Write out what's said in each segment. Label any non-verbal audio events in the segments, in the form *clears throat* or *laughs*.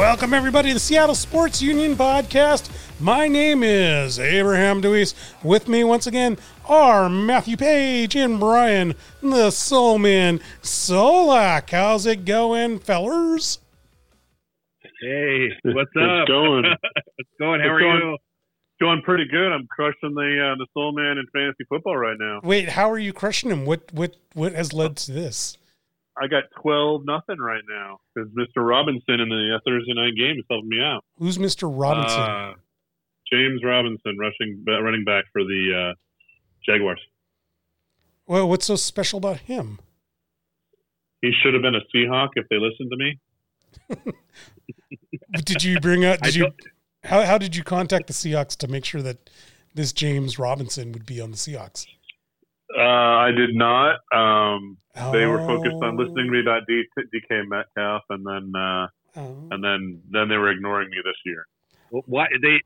Welcome, everybody, to the Seattle Sports Union podcast. My name is Abraham DeWeese. With me, once again, are Matthew Paige and Brian, the Soul Man Solack. How's it going, fellers? Hey, what's It's up? going. *laughs* What's going? How It's are going. you? Going pretty good. I'm crushing the uh, the Soul Man in fantasy football right now. Wait, how are you crushing him? What what what has led to this? I got twelve nothing right now because Mr. Robinson in the uh, Thursday night game is helping me out. Who's Mr. Robinson? Uh, James Robinson, rushing running back for the uh, Jaguars. well, what's so special about him? He should have been a Seahawk if they listened to me. *laughs* Did you bring out? *laughs* I Did you? How how did you contact the Seahawks to make sure that this James Robinson would be on the Seahawks? Uh, I did not. Um, they were focused on Oh. listening to me about D- DK Metcalf, and then uh, Oh. and then then they were ignoring me this year. Why they?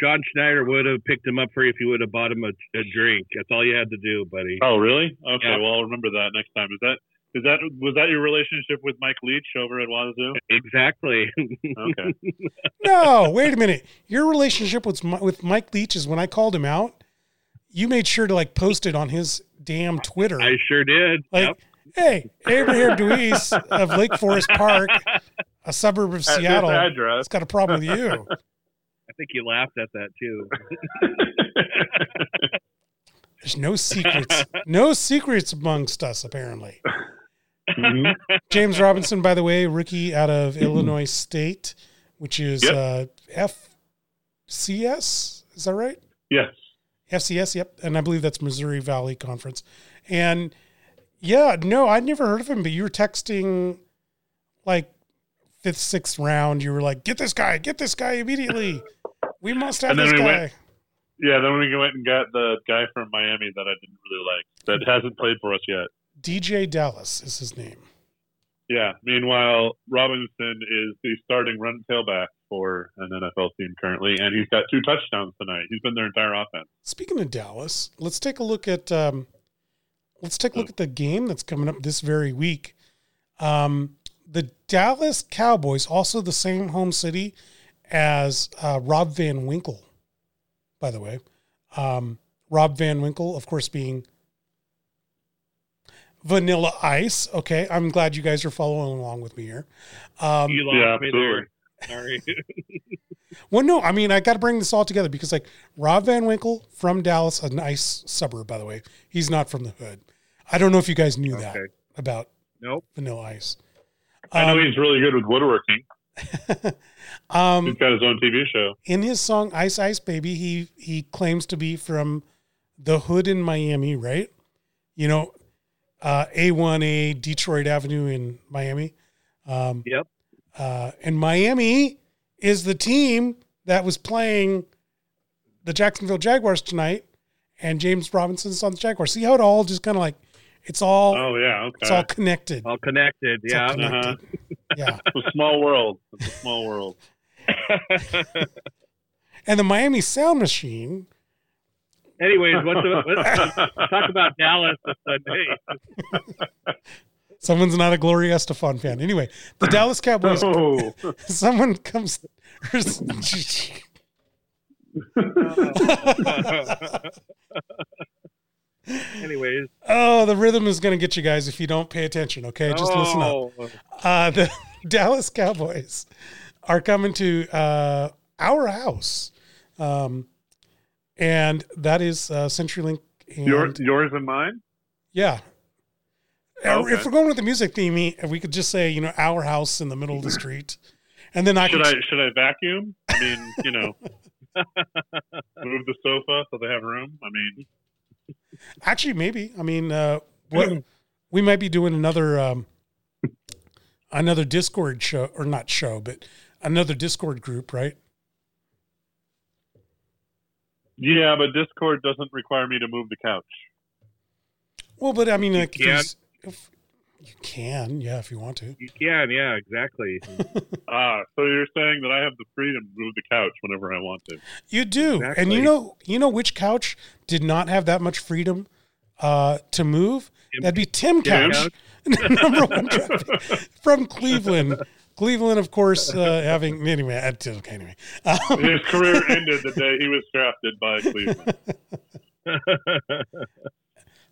John Schneider would have picked him up for you if you would have bought him a, a drink. That's all you had to do, buddy. Oh, really? Okay. Yeah. Well, I'll remember that next time. Is that is that was that your relationship with Mike Leach over at Wazoo? Exactly. Okay. *laughs* No, wait a minute. Your relationship with with Mike Leach is when I called him out. You made sure to like post it on his damn Twitter. I sure did. like, Yep. hey, Abraham DeWeese of Lake Forest Park, a suburb of Seattle, has got a problem with you. I think you laughed at that too. *laughs* There's no secrets, no secrets amongst us apparently. Mhm. James Robinson, by the way, rookie out of Illinois State, which is Yep. uh, FCS. Is that right? Yes. FCS, yep. And I believe that's Missouri Valley Conference. And yeah, no, I'd never heard of him, but you were texting like fifth, sixth round. You were like, get this guy, get this guy immediately. We must have this we guy. went- Yeah. Then we went and got the guy from Miami that I didn't really like that hasn't played for us yet. DeeJay Dallas is his name. Yeah. Meanwhile, Robinson is the starting run tailback for an NFL team currently, and he's got two touchdowns tonight. He's been their entire offense. Speaking of Dallas, let's take a look at um, let's take a look at the game that's coming up this very week. Um, the Dallas Cowboys, also the same home city as uh, Rob Van Winkle, by the way. Um, Rob Van Winkle, of course, being Vanilla Ice. Okay, I'm glad you guys are following along with me here. Um, you lost Yeah, absolutely. Sorry. *laughs* Well, no, I mean, I got to bring this all together because, like, Rob Van Winkle from Dallas, a nice suburb, by the way. He's not from the hood. I don't know if you guys knew that about nope. Vanilla Ice. I know Um, he's really good with woodworking. *laughs* um, He's got his own TV show. in his song "Ice Ice Baby," he he claims to be from the hood in Miami, right? You know, uh, A1A Detroit Avenue in Miami. Um, Yep. Uh, and Miami is the team that was playing the Jacksonville Jaguars tonight, and James Robinson's on the Jaguars. See how it all just kind of like it's all Oh yeah. okay. it's all connected. All connected. It's all Yeah. connected. Uh-huh. *laughs* Yeah. It's a small world. It's a small world. *laughs* And the Miami Sound Machine. Anyways, what's the, *laughs* let's talk about Dallas this Sunday. Someone's not a Gloria Estefan fan. Anyway, the Dallas Cowboys. *laughs* Oh. *laughs* someone comes. *laughs* Anyways, oh, the rhythm is going to get you guys if you don't pay attention. Okay, just listen up. oh, Uh, the Dallas Cowboys are coming to uh, our house, um, and that is uh, CenturyLink. And Your, yours and mine. yeah. Okay. If we're going with the music theme, if we could just say, you know, our house in the middle of the street, and then I Should can I should I vacuum? I mean, you know, *laughs* move the sofa so they have room. I mean, actually maybe. I mean, uh, what *clears throat* we might be doing another um, another Discord show or not show, but another Discord group, right? yeah, but Discord doesn't require me to move the couch. Well, but I mean, like, can. If you can, yeah, if you want to. you can. Yeah, exactly. Ah, *laughs* so you're saying that I have the freedom to move the couch whenever I want to? You do, and you know, you know which couch did not have that much freedom uh, to move. Tim- That'd be Tim Tim Couch, *laughs* number one from Cleveland. Cleveland, of course, uh, having anyway. Okay, anyway, um, his career *laughs* ended the day he was drafted by Cleveland.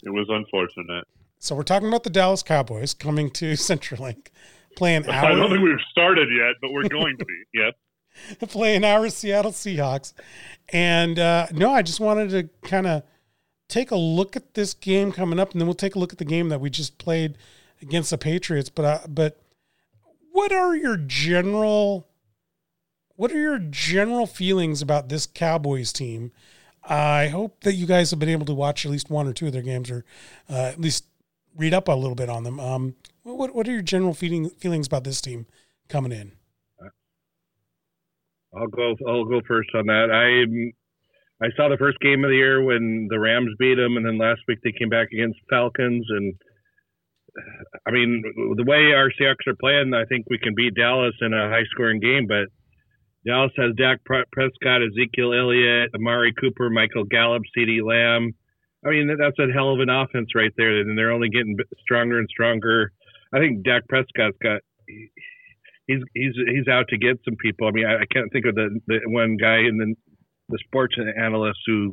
it was unfortunate. So we're talking about the Dallas Cowboys coming to *laughs* CenturyLink, playing. Our, I don't think we've started yet, but we're going to be. *laughs* Yep. playing our Seattle Seahawks, and uh, no, I just wanted to kind of take a look at this game coming up, and then we'll take a look at the game that we just played against the Patriots. But uh, but what are your general what are your general feelings about this Cowboys team? I hope that you guys have been able to watch at least one or two of their games, or uh, at least read up a little bit on them. Um, what what are your general feeling, feelings about this team coming in? I'll go. I'll go first on that. I I saw the first game of the year when the Rams beat them, and then last week they came back against Falcons. And I mean, the way our Seahawks are playing, I think we can beat Dallas in a high-scoring game. But Dallas has Dak Prescott, Ezekiel Elliott, Amari Cooper, Michael Gallup, CeeDee Lamb. I mean, that's a hell of an offense right there, and they're only getting stronger and stronger. I think Dak Prescott's got he's he's he's out to get some people. I mean, I, I can't think of the, the one guy in the the sports analyst who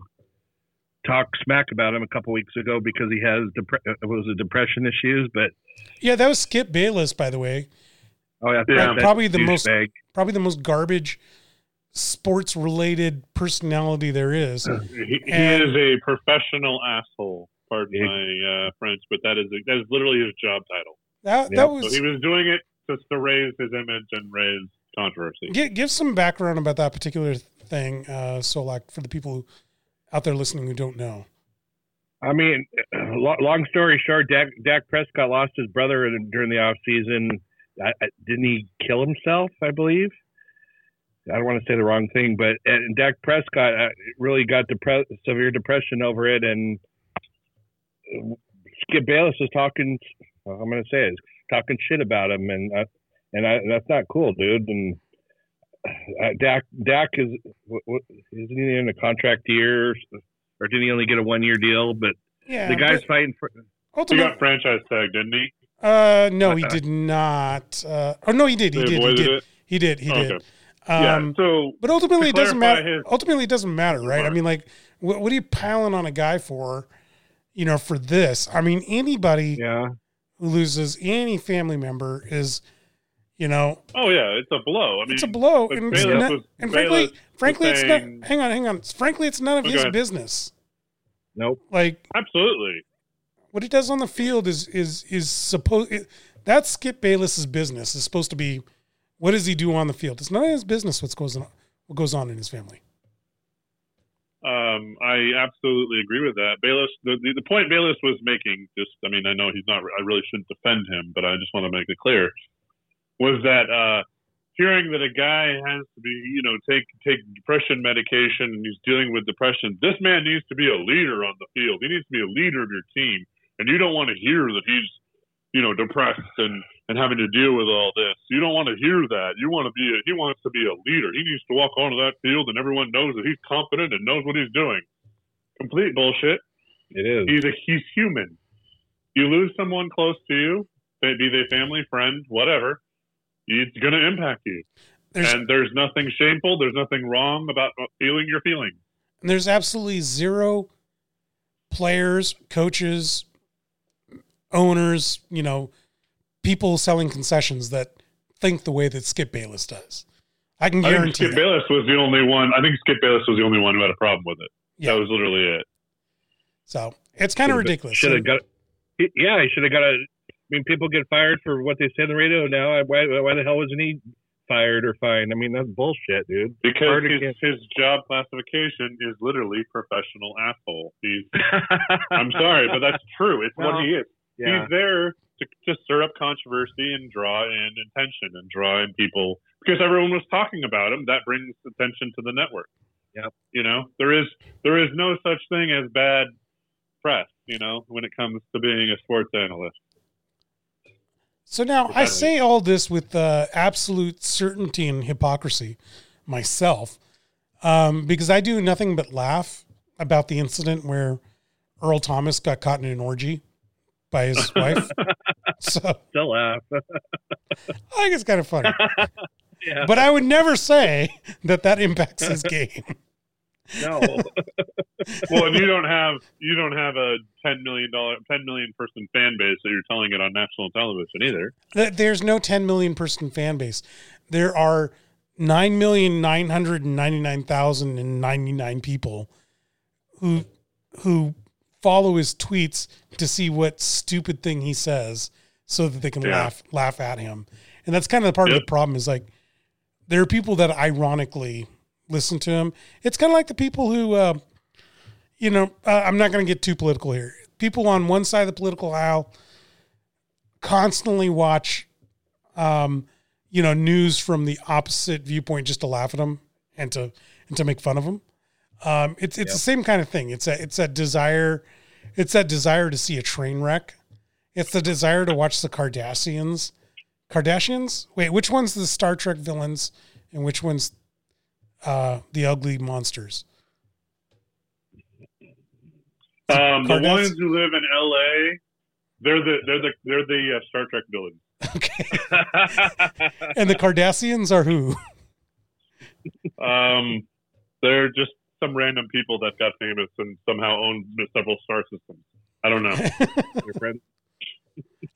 talked smack about him a couple weeks ago because he has dep- uh, was a depression issues. But yeah, that was Skip Bayless, by the way. Oh yeah, yeah. probably the most bag. probably the most garbage sports related personality there is. he, he is a professional asshole. Pardon yeah. my uh, French, but that is that is literally his job title. That, that was so he was doing it just to raise his image and raise controversy. Give, give some background about that particular thing, uh, Solack, for the people out there listening who don't know. I mean, *clears throat* long story short, Dak, Dak Prescott lost his brother during the off season. I, I, didn't he kill himself? I believe. I don't want to say the wrong thing, but and Dak Prescott uh, really got depre- severe depression over it, and Skip Bayless is talking. I'm going to say is talking shit about him, and uh, and I, that's not cool, dude. And uh, Dak Dak is what, what, isn't he in a contract year, or did he only get a one year deal? But yeah, the guy's fighting for. He got franchise tag, didn't he? Uh, no, he did not. Uh, oh no, he did. He did. He did. It? He did. He did. Okay. Um, yeah, so but ultimately, it doesn't matter. His, ultimately, it doesn't matter, right? I mean, like, what, what, are you piling on a guy for? You know, for this, I mean, anybody yeah. who loses any family member is you know. Oh yeah, it's a blow. I mean, it's a blow, and, not, was, and frankly, frankly, it's not. Hang on, hang on. Frankly, it's none of his business. Nope. Like absolutely. What he does on the field is is is supposed. That's Skip Bayless's business. Is supposed to be. What does he do on the field? It's none of his business what goes on. What goes on in his family. Um, I absolutely agree with that. Bayless, the, the, the point Bayless was making, just, I mean, I know he's not, I really shouldn't defend him, but I just want to make it clear was that uh, hearing that a guy has to be, you know, take take depression medication and he's dealing with depression. This man needs to be a leader on the field. He needs to be a leader of your team, and you don't want to hear that he's, you know, depressed and and having to deal with all this. You don't want to hear that. You want to be. A, he wants to be a leader. He needs to walk onto that field and everyone knows that he's confident and knows what he's doing. Complete bullshit. It is. He's a he's human. You lose someone close to you, be they family, friend, whatever it's going to impact you. There's, and there's nothing shameful. There's nothing wrong about feeling your feelings. And there's absolutely zero players, coaches, owners, you know, people selling concessions that think the way that Skip Bayless does. I can guarantee. I Skip that. Bayless was the only one. I think Skip Bayless was the only one who had a problem with it. Yeah. That was literally it. So it's kind of ridiculous. Should have got. Yeah, he should have got a I mean, people get fired for what they say on the radio now. Why, why the hell wasn't he fired or fined? I mean, that's bullshit, dude. Because his, his job classification is literally professional asshole. He's, *laughs* I'm sorry, but that's true. It's well, what he is. Yeah. He's there to, to stir up controversy and draw in attention and draw in people because everyone was talking about him. That brings attention to the network. Yep. You know, there is there is no such thing as bad press. You know, when it comes to being a sports analyst. So now I say all this with uh, absolute certainty and hypocrisy myself, um, because I do nothing but laugh about the incident where Earl Thomas got caught in an orgy by his *laughs* wife. *laughs* So Still laugh. *laughs* I think it's kind of funny. *laughs* yeah. But I would never say that that impacts his game. No. well, and you don't have you don't have a ten million dollar, ten million person fan base that you're telling it on national television either. Th- There's no 10 million person fan base. There are 9,999,099 people who who follow his tweets to see what stupid thing he says so that they can Yeah. laugh laugh at him. And that's kind of the part of the problem is like there are people that ironically listen to him. It's kind of like the people who uh, you know, uh, I'm not going to get too political here. People on one side of the political aisle constantly watch um, you know, news from the opposite viewpoint just to laugh at them and to and to make fun of them. Um, it's it's Yep. the same kind of thing. It's a it's that desire, it's that desire to see a train wreck. It's the desire to watch the Kardashians. Kardashians? Wait, which one's the Star Trek villains and which one's uh, the ugly monsters? Um, the ones who live in L.A. They're the they're the they're the uh, Star Trek villains. Okay. *laughs* and the Kardashians are who? *laughs* Um, they're just some random people that got famous and somehow own several star systems. I don't know. *laughs*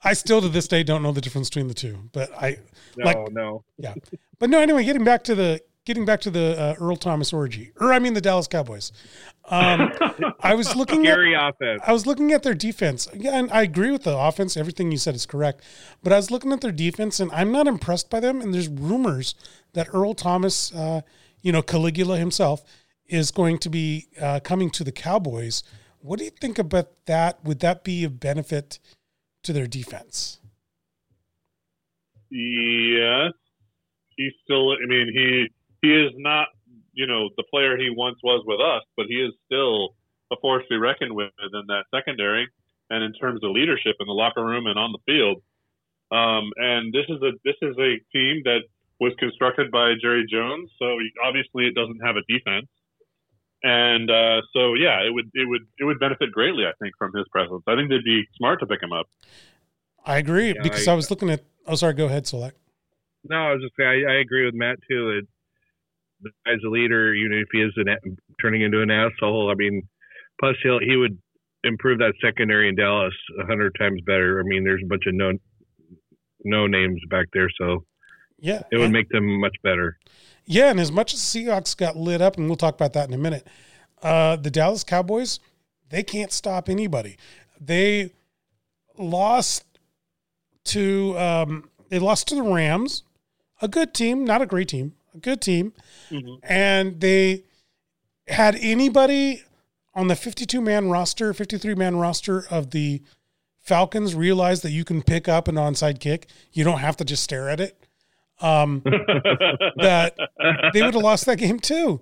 I still to this day don't know the difference between the two, but I No, Like- no. Yeah, but no, anyway, getting back to the getting back to the uh, Earl Thomas orgy, or I mean the Dallas Cowboys. Um, *laughs* I was looking at offense. I was looking at their defense. Yeah, and I agree with the offense. Everything you said is correct. But I was looking at their defense, and I'm not impressed by them. And there's rumors that Earl Thomas, uh, you know, Caligula himself, is going to be uh, coming to the Cowboys. What do you think about that? Would that be of benefit to their defense? Yes, he's still. I mean, he he is not, you know, the player he once was with us, but he is still a force to be reckoned with in that secondary and in terms of leadership in the locker room and on the field. Um, and this is a this is a team that was constructed by Jerry Jones, so obviously it doesn't have a defense. And uh, so, yeah, it would it would it would benefit greatly, I think, from his presence. I think they'd be smart to pick him up. I agree Yeah, because I- I, was looking at. Oh, sorry. Go ahead, Solack. No, I was just saying, I, I agree with Matt too. That the guy's a leader, even if he is an, turning into an asshole. I mean, plus he'll he would improve that secondary in Dallas a hundred times better. I mean, there's a bunch of no no names back there, so Yeah, it would and- make them much better. Yeah, and as much as the Seahawks got lit up, and we'll talk about that in a minute, uh, the Dallas Cowboys, they can't stop anybody. They lost to um, they lost to the Rams, a good team, not a great team, a good team, and they had anybody on the 52 man roster, 53 man roster of the Falcons realize that you can pick up an onside kick. You don't have to just stare at it. Um, that they would have lost that game too.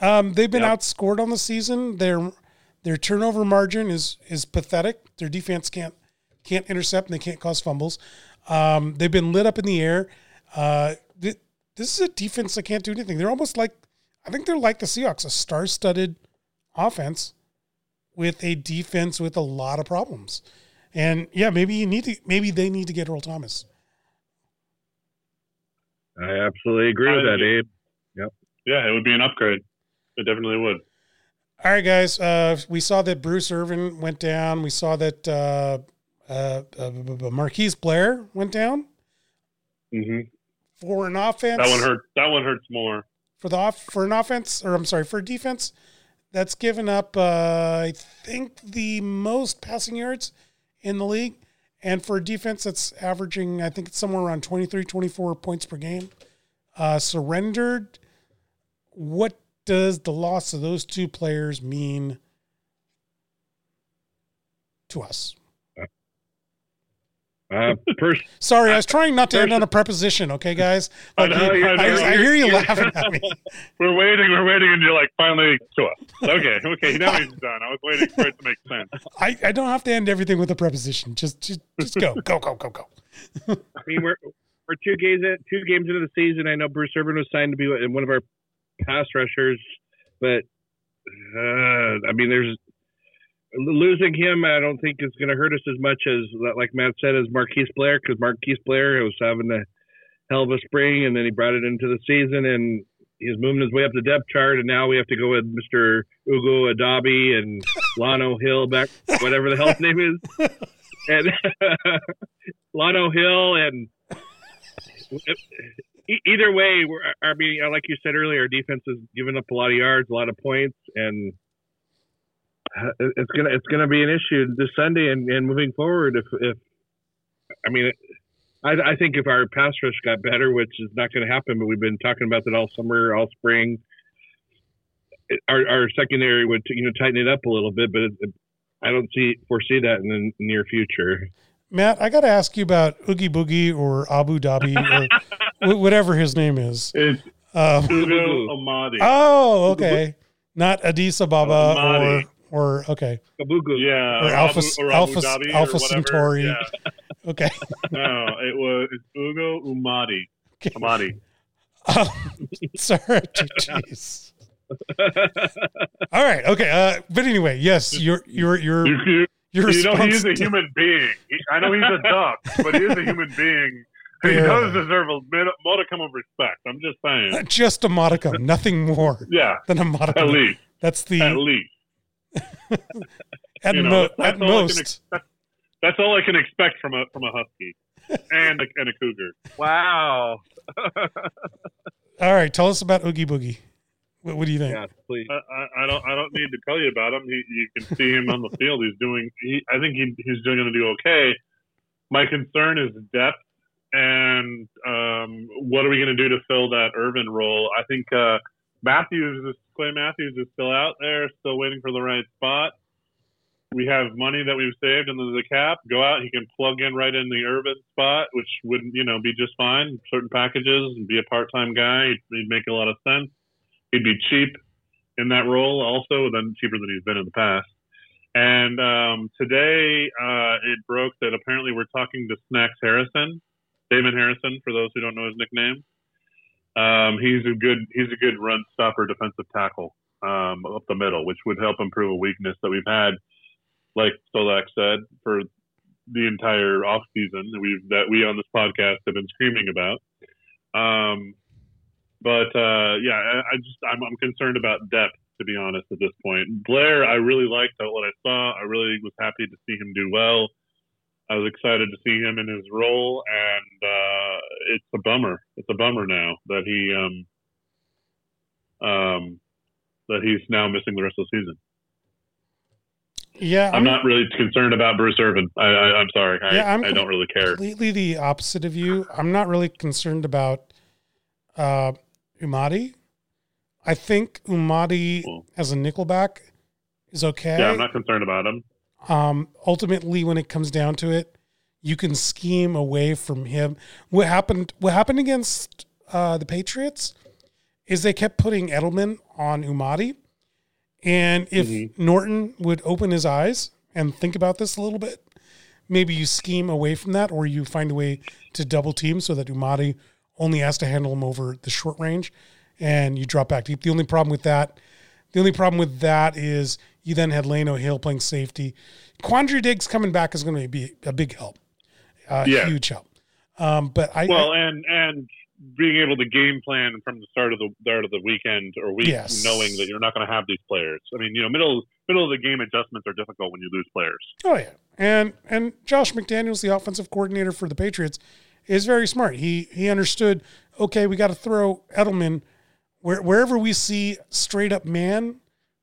Um, they've been Yep. outscored on the season. Their their turnover margin is is pathetic. Their defense can't can't intercept and they can't cause fumbles. Um, they've been lit up in the air. Uh, th- this is a defense that can't do anything. They're almost like I think they're like the Seahawks, a star-studded offense with a defense with a lot of problems. And yeah, maybe you need to maybe they need to get Earl Thomas. I absolutely agree with that, Abe. Yep. yeah, it would be an upgrade. It definitely would. All right, guys. Uh, we saw that Bruce Irvin went down. We saw that uh, uh, uh, b- b- Marquise Blair went down hmm for an offense. That one hurt. That one hurts more. for the off for an offense, or I'm sorry, for a defense that's given up. Uh, I think the most passing yards in the league, and for a defense that's averaging, I think it's somewhere around 23, 24 points per game. Uh, surrendered. What does the loss of those two players mean to us? Uh, first, Sorry, I was trying not to end on a preposition. Okay, guys. I Like, know, I, I know. I hear you laughing at me. *laughs* We're waiting. We're waiting, and you're like, finally, to us. Okay, okay. Now he's done. I was waiting for it to make sense. *laughs* I, I don't have to end everything with a preposition. Just just just go, go, go, go, go. I mean, we're we're two games in, two games into the season. I know Bruce Irvin was signed to be one of our pass rushers, but uh, I mean, there's losing him, I don't think is going to hurt us as much as, like Matt said, as Marquise Blair, because Marquise Blair was having a hell of a spring, and then he brought it into the season, and he's moving his way up the depth chart, and now we have to go with Mr. Ugo Adabi and *laughs* Lano Hill back, whatever the hell his name is, *laughs* and *laughs* Lano Hill, and either way, I mean, like you said earlier, our defense has given up a lot of yards, a lot of points, and it's gonna it's gonna be an issue this Sunday and, and moving forward. If if I mean, I, I think if our pass rush got better, which is not going to happen, but we've been talking about that all summer, all spring. Our, our secondary would you know tighten it up a little bit, but it, it, I don't see foresee that in the near future. Matt, I got to ask you about Oogie Boogie or Abu Dhabi or *laughs* whatever his name is. It's um, Amadi. Oh, okay. Not Addis Ababa or or okay. Kabugu. Yeah. Or Alpha or Alpha, Alpha Centauri. Yeah. *laughs* okay. no, it was Ugo Umadi. Okay. Amadi. Oh, sorry. Jeez. All right. Okay. Uh, but anyway, yes, you're you're you're your you know, he's a human being. I know he's a duck, but he is a human being. He yeah. does deserve a modicum of respect. I'm just saying. *laughs* Just a modicum, nothing more. Yeah, than a modicum. At least. That's the at least. *laughs* at, you know, mo- at most. Ex- that's all I can expect from a from a husky and a, and a cougar. Wow. all right, tell us about Oogie Boogie. What, what do you think? Yeah, please. I, I, don't. I don't need to tell you about him. He, you can see him on the field. He's doing. He, I think he, he's going to do okay. My concern is depth and um, what are we going to do to fill that Irvin role? I think uh, Matthews, is, Clay Matthews, is still out there, still waiting for the right spot. We have money that we've saved under the cap. Go out, he can plug in right in the Irvin spot, which would you know be just fine. Certain packages and be a part-time guy, he'd, he'd make a lot of sense he'd be cheap in that role also, then cheaper than he's been in the past. And um, today uh, it broke that apparently we're talking to Snacks Harrison, Damon Harrison, for those who don't know his nickname. Um, he's a good he's a good run stopper defensive tackle um, up the middle, which would help improve a weakness that we've had, like Solack said, for the entire off season that we that we on this podcast have been screaming about. Um, but uh, yeah, I, I just I'm, I'm, concerned about depth to be honest at this point. Blair, I really liked what I saw. I really was happy to see him do well. I was excited to see him in his role, and uh, it's a bummer. It's a bummer now that he um, um, that he's now missing the rest of the season. Yeah, I'm, I'm not really concerned about Bruce Irvin. I, am sorry. I, yeah, I'm I don't really care. Completely the opposite of you. I'm not really concerned about uh, Umadi. I think Umadi cool. as a nickelback is okay. Yeah, I'm not concerned about him. Um, ultimately, when it comes down to it, you can scheme away from him. What happened? What happened against uh, the Patriots is they kept putting Edelman on Umadi, and if mm-hmm. Norton would open his eyes and think about this a little bit, maybe you scheme away from that, or you find a way to double team so that Umadi only has to handle him over the short range, and you drop back deep. The only problem with that, the only problem with that is you then had Lano Hill playing safety. Quandre Diggs coming back is going to be a big help, uh, yeah. huge help. Um, but I well, and and being able to game plan from the start of the start of the weekend or week, yes. knowing that you're not going to have these players. I mean, you know, middle middle of the game adjustments are difficult when you lose players. Oh yeah, and and Josh McDaniels, the offensive coordinator for the Patriots, is very smart. He he understood. Okay, we got to throw Edelman where, wherever we see straight up man,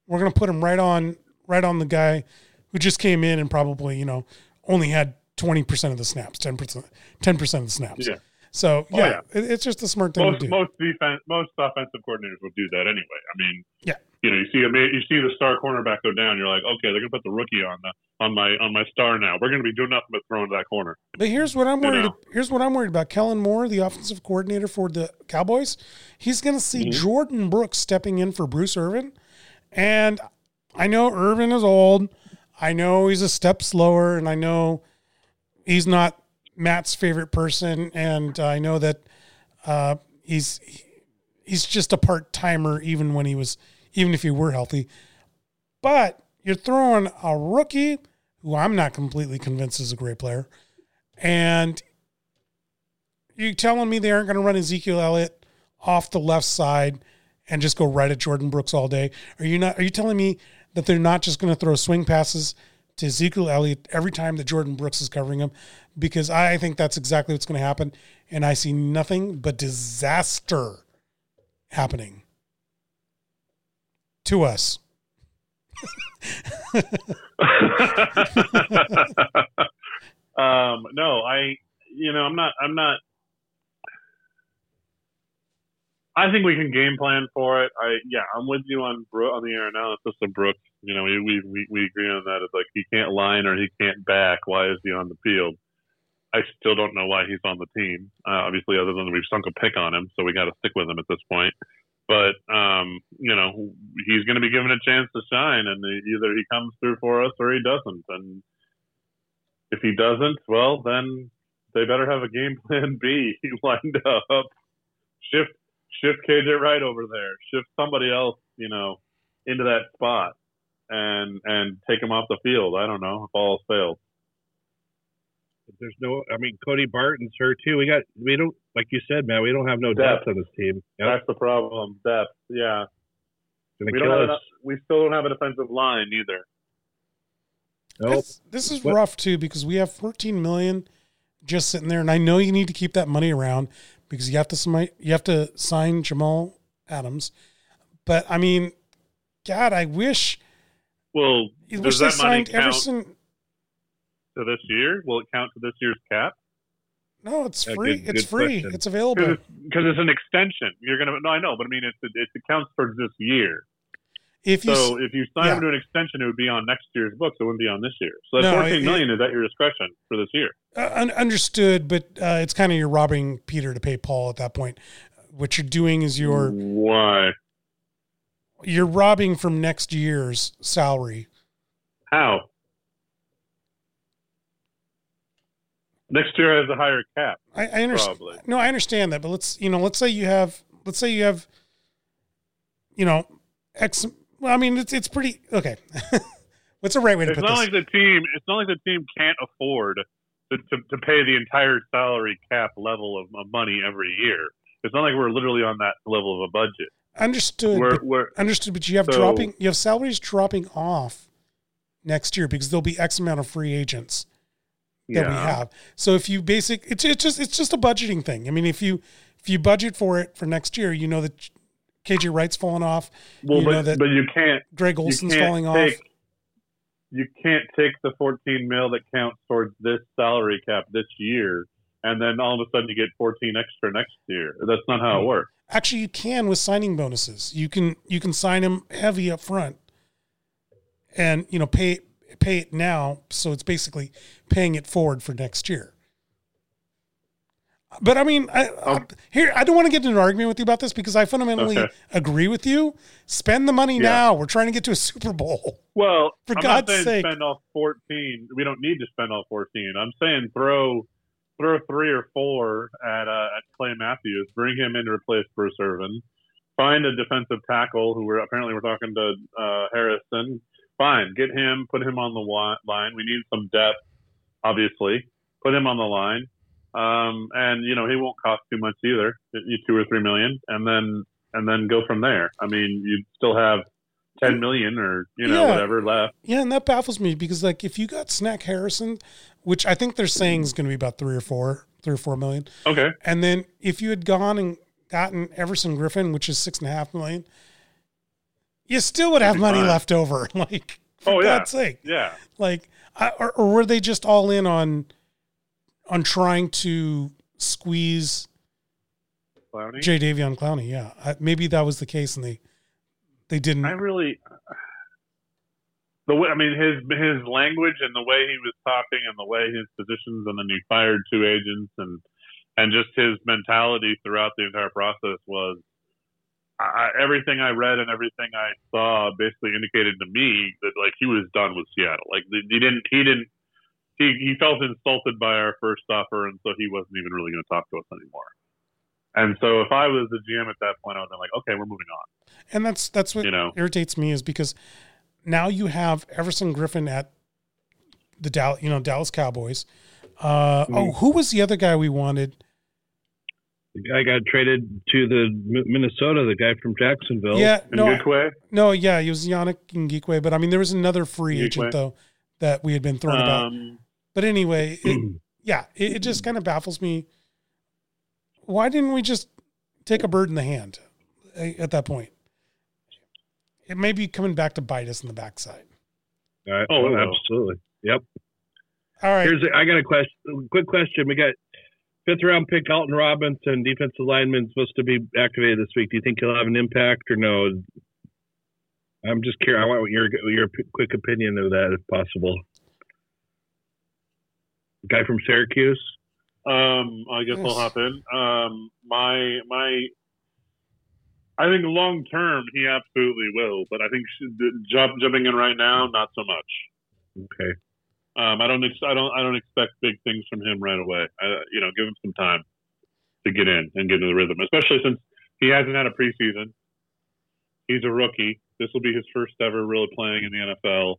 we're going to put him right on right on the guy who just came in and probably you know only had twenty percent of the snaps, ten percent, ten percent of the snaps. Yeah. So yeah, oh, yeah. It, it's just a smart thing most, to do. Most defense, most offensive coordinators will do that anyway. I mean, yeah, you know, you see a you see the star cornerback go down, you're like, okay, they're gonna put the rookie on the on my on my star now. We're gonna be doing nothing but throwing to that corner. But here's what I'm worried. Know? Here's what I'm worried about. Kellen Moore, the offensive coordinator for the Cowboys, he's gonna see mm-hmm. Jordyn Brooks stepping in for Bruce Irvin, and I know Irvin is old. I know he's a step slower, and I know he's not Matt's favorite person, and I know that uh, he's he's just a part timer, even when he was even if he were healthy. But you're throwing a rookie who I'm not completely convinced is a great player, and you telling me they aren't going to run Ezekiel Elliott off the left side and just go right at Jordyn Brooks all day? Are you not? Are you telling me that they're not just going to throw swing passes to Ezekiel Elliott every time that Jordyn Brooks is covering him? Because I think that's exactly what's going to happen, and I see nothing but disaster happening to us. *laughs* um, no, I, you know, I'm not, I'm not. I think we can game plan for it. I, yeah, I'm with you on Bro- on the air analysis of Brooks. You know, we, we we agree on that. It's like he can't line or he can't back. Why is he on the field? I still don't know why he's on the team. Uh, obviously, other than we've sunk a pick on him, so we got to stick with him at this point. But um, you know, he's going to be given a chance to shine, and either he comes through for us or he doesn't. And if he doesn't, well, then they better have a game *laughs* plan B lined up. Shift shift KJ Wright over there. Shift somebody else, you know, into that spot, and and take him off the field. I don't know if all else fails. There's no, I mean, Cody Barton's hurt too. We got, we don't, like you said, man, we don't have no depth, depth on this team. Yep. That's the problem. Depth, yeah. We don't have enough, we still don't have a defensive line either. Nope. This, this is what? rough too because we have 14 million just sitting there, and I know you need to keep that money around because you have to you have to sign Jamal Adams. But I mean, God, I wish. Well, I wish they signed Everson to this year? Will it count to this year's cap? No, it's free. Good, it's good free. Question. It's available because it's, it's, an extension. You're gonna no, I know, but I mean, it's it, it counts towards this year. If you, so if you sign yeah. him to an extension, it would be on next year's books. It wouldn't be on this year. So that no, fourteen million it, is at your discretion for this year. Uh, understood, but uh, it's kind of you're robbing Peter to pay Paul at that point. What you're doing is you're why you're robbing from next year's salary. How? Next year has a higher cap. I, I understand. Probably. No, I understand that, but let's you know, let's say you have, let's say you have, you know, X. Well, I mean, it's it's pretty okay. *laughs* What's the right way to it's put not this? like the team. It's not like the team can't afford to, to, to pay the entire salary cap level of, of, money every year. It's not like we're literally on that level of a budget. Understood. We're, but, we're, understood. But you have so, dropping. You have salaries dropping off next year because there'll be X amount of free agents that yeah. we have. So if you basic, it's it's just it's just a budgeting thing. I mean, if you if you budget for it for next year, you know that KJ Wright's falling off. Well, you but, but you can't. Greg Olsen's can't falling take, off. You can't take the 14 mil that counts towards this salary cap this year, and then all of a sudden you get 14 extra next year. That's not how it works. Actually, you can with signing bonuses. You can you can sign them heavy up front, and you know pay pay it now, so it's basically paying it forward for next year. But I mean, I, I, um, here I don't want to get into an argument with you about this because I fundamentally okay. agree with you. Spend the money yeah. now. We're trying to get to a Super Bowl. Well, *laughs* for I'm God's not sake, spend all fourteen. We don't need to spend all fourteen. I'm saying throw throw three or four at uh, at Clay Matthews. Bring him in to replace Bruce Irvin. Find a defensive tackle who we're apparently we're talking to uh, Harrison fine. Get him, put him on the line. We need some depth, obviously. Put him on the line, um, and you know he won't cost too much either, two or three million, and then and then go from there. I mean, you still have ten million or you know yeah. whatever left. Yeah, and that baffles me because like if you got Snack Harrison, which I think they're saying is going to be about three or four, three or four million. Okay. And then if you had gone and gotten Everson Griffen, which is six and a half million, you still would have money fine. left over. *laughs* Like, for oh yeah, God's sake, yeah. Like, I, or, or were they just all in on on trying to squeeze Clowney? Jadeveon Clowney? Yeah, I, maybe that was the case, and they they didn't. I really. The way, I mean, his his language and the way he was talking and the way his positions, and then he fired two agents, and and just his mentality throughout the entire process was I, everything I read and everything I saw basically indicated to me that like he was done with Seattle. Like he didn't, he didn't, he, he felt insulted by our first offer, and so he wasn't even really going to talk to us anymore. And so if I was the GM at that point, I would have been like, okay, we're moving on. And that's that's what you know irritates me is because now you have Everson Griffen at the Dallas, you know, Dallas Cowboys. Uh, Mm-hmm. Oh, who was the other guy we wanted? The guy got traded to the Minnesota. The guy from Jacksonville. Yeah, no, Ngakoue? no, yeah, he was Yannick Ngakoue, but I mean, there was another free agent though that we had been thrown about. But anyway, it, yeah, it, it just kind of baffles me. Why didn't we just take a bird in the hand eh, at that point? It may be coming back to bite us in the backside. Uh, Oh, absolutely. Yep. All right. Here's a, I got a question. Quick question. We got fifth round pick Alton Robinson, defensive lineman, supposed to be activated this week. Do you think he'll have an impact or no? I'm just curious. I want your your quick opinion of that, if possible. Guy from Syracuse. Um, I guess Yes. I'll hop in. Um, my my, I think long term he absolutely will, but I think jump, jumping in right now, not so much. Okay. Um, I don't, ex- I don't, I don't expect big things from him right away. I, you know, give him some time to get in and get into the rhythm, especially since he hasn't had a preseason. He's a rookie. This will be his first ever really playing in the NFL.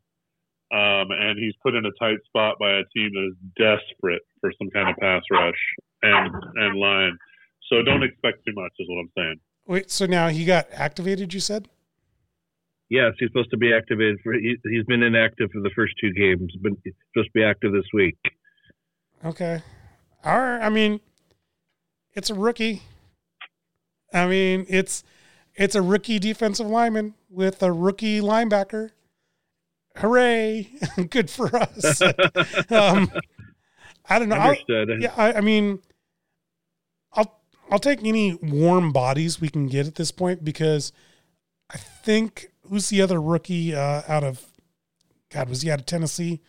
Um, and he's put in a tight spot by a team that is desperate for some kind of pass rush and and line. So don't expect too much, is what I'm saying. Wait, so now he got activated, you said? Yes, he's supposed to be activated. For, he, he's been inactive for the first two games, but he's supposed to be active this week. Okay. All right. I mean, it's a rookie. I mean, it's it's a rookie defensive lineman with a rookie linebacker. Hooray! *laughs* Good for us. um, I don't know. I'll- yeah, I, I mean, I'll I'll take any warm bodies we can get at this point because I think who's the other rookie uh, out of God was he out of Tennessee?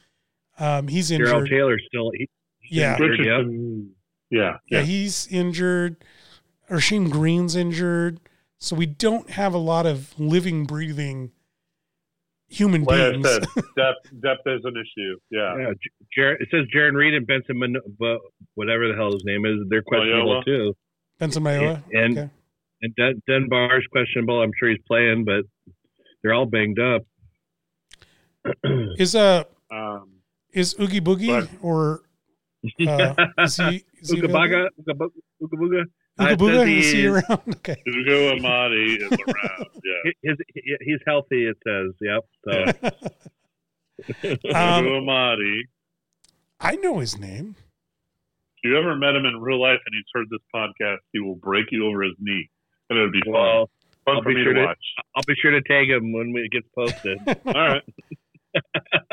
Um, he's Darrell injured. Taylor still. He, Yeah, injured, yeah. Yeah, yeah, yeah. he's injured. Rasheem Green's injured, so we don't have a lot of living, breathing human Like I beings. said, *laughs* depth depth is an issue. Yeah. Yeah, J- Jar- it says Jarran Reed and Benson, Mon- but whatever the hell his name is, they're questionable Mayowa? too. Benson Mayowa. And okay. and Den- Dunbar's questionable. I'm sure he's playing, but they're all banged up. Is uh Um, is Oogie Boogie Right. or uh, *laughs* is he is he Ooga baga, ooga bu- ooga booga. Uh, it says Booga? he Is he is- around? *laughs* Okay. Ugo Amadi is around. Yeah. His, he- he's healthy. It says. Yep. So *laughs* Um, Ugo Amadi. I know his name. If you ever met him in real life and he's heard this podcast, he will break you over his knee, and it'll be fun. well, fun I'll for be me sure to to- watch. I'll be sure to tag him when it gets posted. *laughs* All right.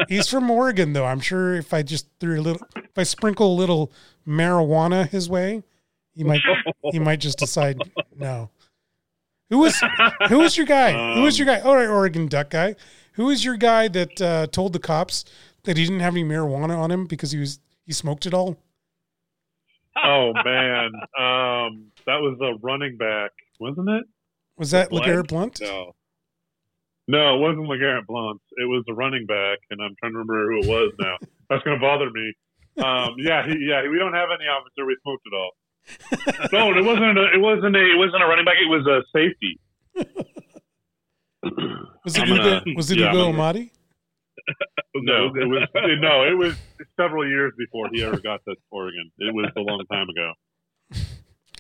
He's from Oregon, though. I'm sure if I just threw a little, if I sprinkle a little marijuana his way, he might he might just decide no. Who was who was your guy? who was your guy? All right, Oregon Duck guy. Who was your guy that uh, told the cops that he didn't have any marijuana on him because he was he smoked it all? Oh man, um, that was a running back, wasn't it? Was that? LeGarrette Blount? No. No, it wasn't LeGarrette Blount. It was a running back, and I'm trying to remember who it was now. That's going to bother me. Um, yeah, he, yeah, we don't have any officer. We smoked it all. No, it *laughs* wasn't. A, it wasn't a. It wasn't a running back. It was a safety. *laughs* Was it gonna- was it yeah, I'm *laughs* Ugo Amadi? No, it was no. It was several years before he ever got to Oregon. It was a long time ago.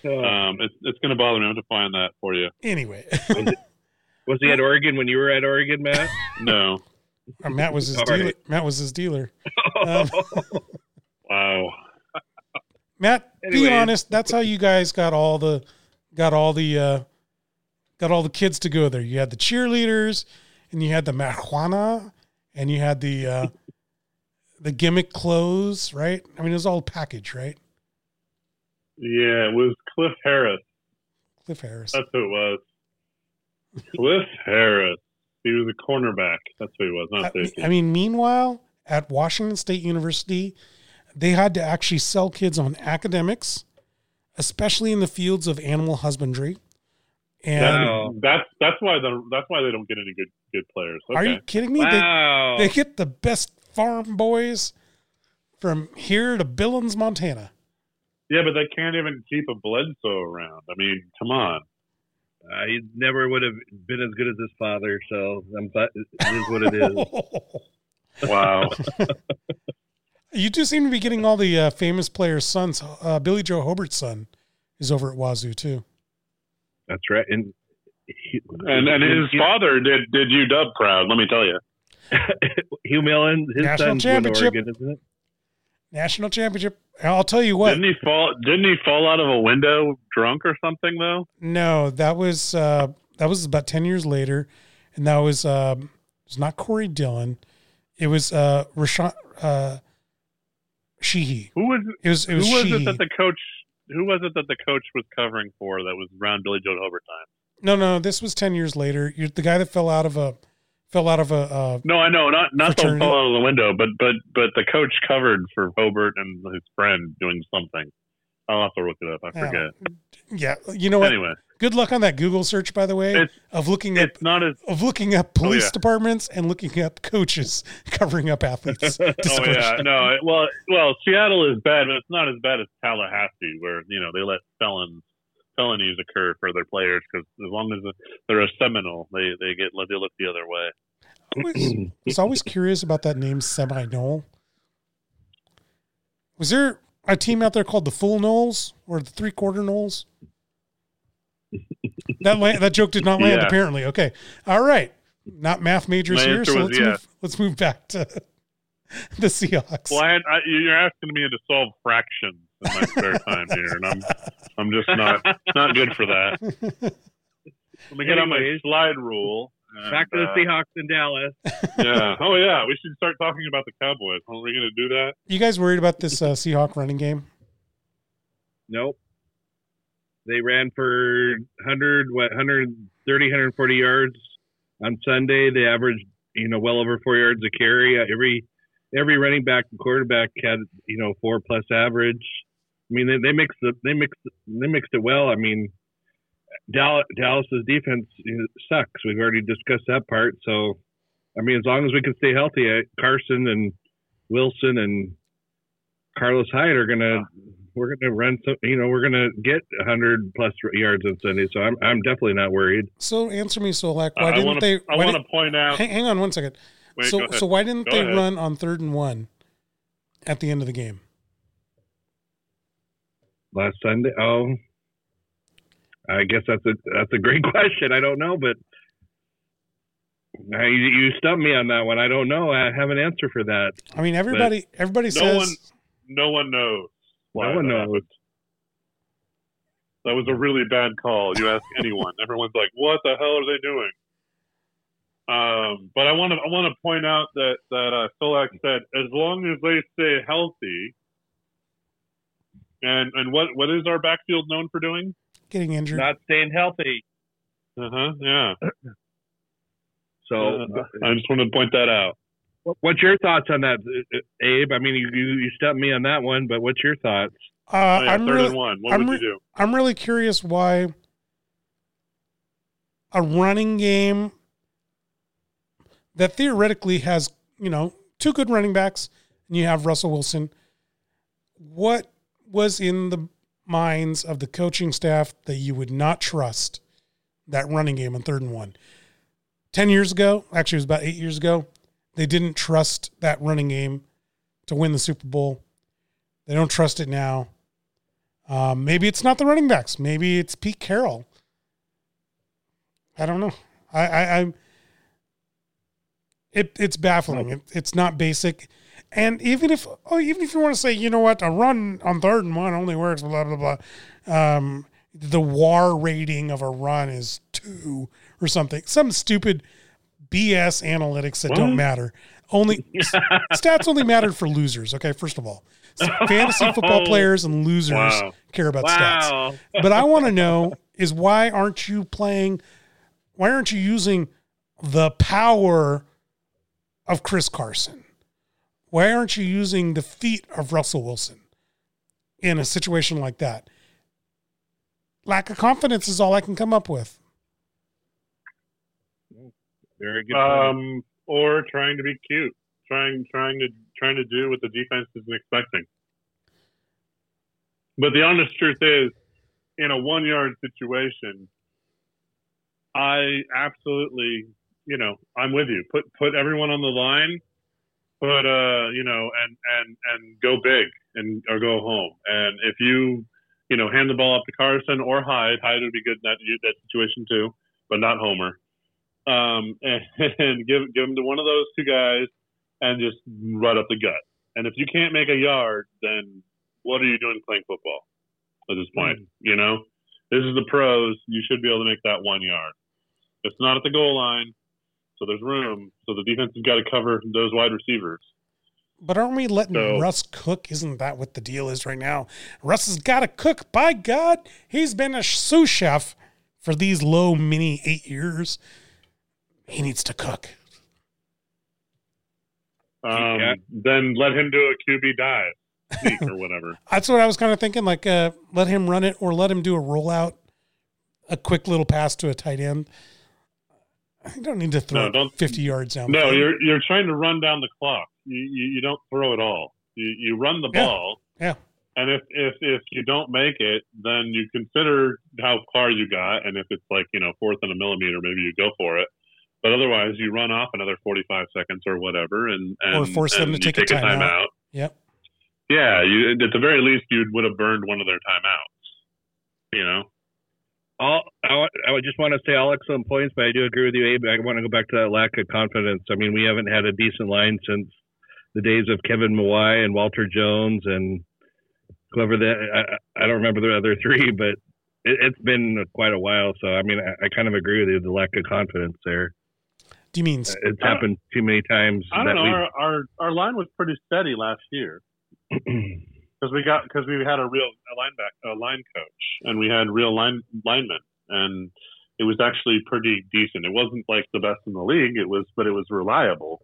Uh, Um, it's it's going to bother me. I'm going to find that for you. Anyway, was he at Oregon when you were at Oregon, Matt? No. Uh, Matt was his All dealer. right. Matt was his dealer. Um, Wow. Matt, be honest. That's how you guys got all the got all the uh, got all the kids to go there. You had the cheerleaders, and you had the marijuana, and you had the uh, the gimmick clothes. Right? I mean, it was all package, right? Yeah, it was Cliff Harris. Cliff Harris. That's who it was. Cliff Harris. He was a cornerback. That's who he was, not safety. I mean, meanwhile, at Washington State University, they had to actually sell kids on academics, especially in the fields of animal husbandry. And Wow. that's that's why the that's why they don't get any good good players. Okay. are you kidding me? They, wow. They get the best farm boys from here to Billings, Montana. yeah, but they can't even keep a Bledsoe around. I mean, come on. Uh, he never would have been as good as his father, so I'm glad it is what it is. *laughs* Wow. *laughs* you do seem to be getting all the uh, famous players' sons. Uh, Billy Joe Hobart's son is over at Wazoo too. That's right, and he, and and his father did did UW proud. Let me tell you. *laughs* Hugh Millen, his National son's championship. Oregon, isn't it? National championship. I'll tell you what. Didn't he fall? Didn't he fall out of a window drunk or something though? No, that was uh, that was about ten years later, and that was um, it was not Corey Dillon. It was uh, Rashawn uh, Sheehy. Who was It was it who was, was Sheehy. it that the coach? Who was it that the coach was covering for? That was around Billy Joe overtime. no, no, this was ten years later. You're the guy that fell out of a fell out of a. Uh, No, I know, not not the fall out of the window, but but but the coach covered for Hobart and his friend doing something. I'll have to look it up. I forget. yeah, you know what? Anyway, Good luck on that Google search, by the way, It's- of looking up as of looking up oh, police yeah. departments and looking up coaches *laughs* covering up athletes. *laughs* Oh yeah, no. it- Well, well, Seattle is bad, but it's not as bad as Tallahassee, where you know they let felons felonies occur for their players because as long as they're a Seminole, they they get they look the other way. I was, was always curious about that name Seminole. Was there a team out there called the Full Knolls or the Three Quarter Knolls? That la- that joke did not land. Yeah. Apparently, okay, all right. Not math majors My here, so let's yes. move. Let's move back to *laughs* the Seahawks. Well, I, I, you're asking me to solve fractions in my spare time here, and I'm I'm just not not good for that. Let me get on my slide rule. and, Back to the uh, Seahawks in Dallas. *laughs* yeah. Oh yeah. We should start talking about the Cowboys. Are we going to do that? You guys worried about this uh, Seahawk running game? Nope. They ran for 100, what, 130, 140 yards on Sunday. They averaged, you know, well over four yards a carry. Uh, every every running back and quarterback had, you know, four plus average. I mean, they, they mixed the, they mixed they mixed it well. I mean, Dallas Dallas's defense sucks. We've already discussed that part. So, I mean, as long as we can stay healthy, uh, Carson and Wilson and Carlos Hyde are gonna we're gonna run some you know we're gonna get 100 plus yards on Sunday. So I'm I'm definitely not worried. So answer me, Solack. Why I didn't want they? to I want to point out. hang, hang on one second. Wait, so so why didn't Go they ahead. run on third and one at the end of the game? Last Sunday, oh, I guess that's a that's a great *laughs* question. I don't know, but now you, you stumped me on that one. I don't know. I have an answer for that. I mean, everybody everybody no says one- no one knows. Why No one that knows. That was a really bad call. You ask anyone, everyone's like, "What the hell are they doing?" Um, but I want to I want to point out that that uh, Solack said as long as they stay healthy, and and what what is our backfield known for doing? getting injured. Not staying healthy. Uh huh. Yeah. *clears throat* So, Uh, I just wanted to point that out. What's your thoughts on that, uh, Abe? I mean, you you, you stumped me on that one, but what's your thoughts? uh, Oh, yeah, I'm third really and one. What I'm would you do? I'm really curious why a running game that theoretically has you know two good running backs and you have Russell Wilson. What was in the minds of the coaching staff that you would not trust that running game on third and one? Ten years ago, actually, it was about eight years ago. They didn't trust that running game to win the Super Bowl. They don't trust it now. Um, maybe it's not the running backs. Maybe it's Pete Carroll. I don't know. I, I, I'm. It, it's baffling. It, it's not basic. And even if, oh, even if you want to say, you know what, a run on third and one only works, blah blah blah. Um, the WAR rating of a run is two or something. Some stupid BS analytics that don't matter. Only *laughs* stats only matter for losers. Okay, first of all, fantasy football oh, players and losers Wow. care about stats but I want to *laughs* know is why aren't you playing? Why aren't you using the power of Chris Carson? Why aren't you using the feet of Russell Wilson in a situation like that? Lack of confidence is all I can come up with. Very good. Um, or trying to be cute, trying trying to trying to do what the defense isn't expecting. But the honest truth is, in a one yard situation, I absolutely, you know, I'm with you. Put put everyone on the line, but uh, you know, and and and go big and or go home. And if you, you know, hand the ball up to Carson or Hyde, Hyde would be good in that that situation too, but not Homer. Um, and, *laughs* and give give them to one of those two guys and just run up the gut. And if you can't make a yard, then what are you doing playing football at this point? Mm. You know, this is the pros. You should be able to make that one yard. It's not at the goal line, so there's room. So the defense has got to cover those wide receivers. But aren't we letting so, Russ cook? Isn't that what the deal is right now? Russ has got to cook. By God, he's been a sous chef for these low mini eight years. He needs to cook. Um, yeah. Then let him do a QB dive or whatever. *laughs* That's what I was kind of thinking. Like, uh, let him run it or let him do a rollout, a quick little pass to a tight end. I don't need to throw no, 50 yards down. No, you're you're trying to run down the clock. You you, you don't throw it all. You you run the yeah. ball. Yeah. And if, if if you don't make it, then you consider how far you got, and if it's like you know fourth and a millimeter, maybe you go for it. But otherwise, you run off another forty-five seconds or whatever, and, and or force and them to take, take, a timeout. time Yep. Yeah, you at the very least you would have burned one of their timeouts. You know. All, I would just want to say all excellent points, but I do agree with you, Abe. I want to go back to that lack of confidence. I mean, we haven't had a decent line since the days of Kevin Mawae and Walter Jones and whoever that. I, I don't remember the other three, but it, has been quite a while. So, I mean, I, I, kind of agree with you. The lack of confidence there. Do you mean it's happened too many times? I don't know. Our, our, our line was pretty steady last year. *clears throat* because we got because we had a real a lineback a line coach and we had real line linemen and it was actually pretty decent. It wasn't like the best in the league. It was, but it was reliable.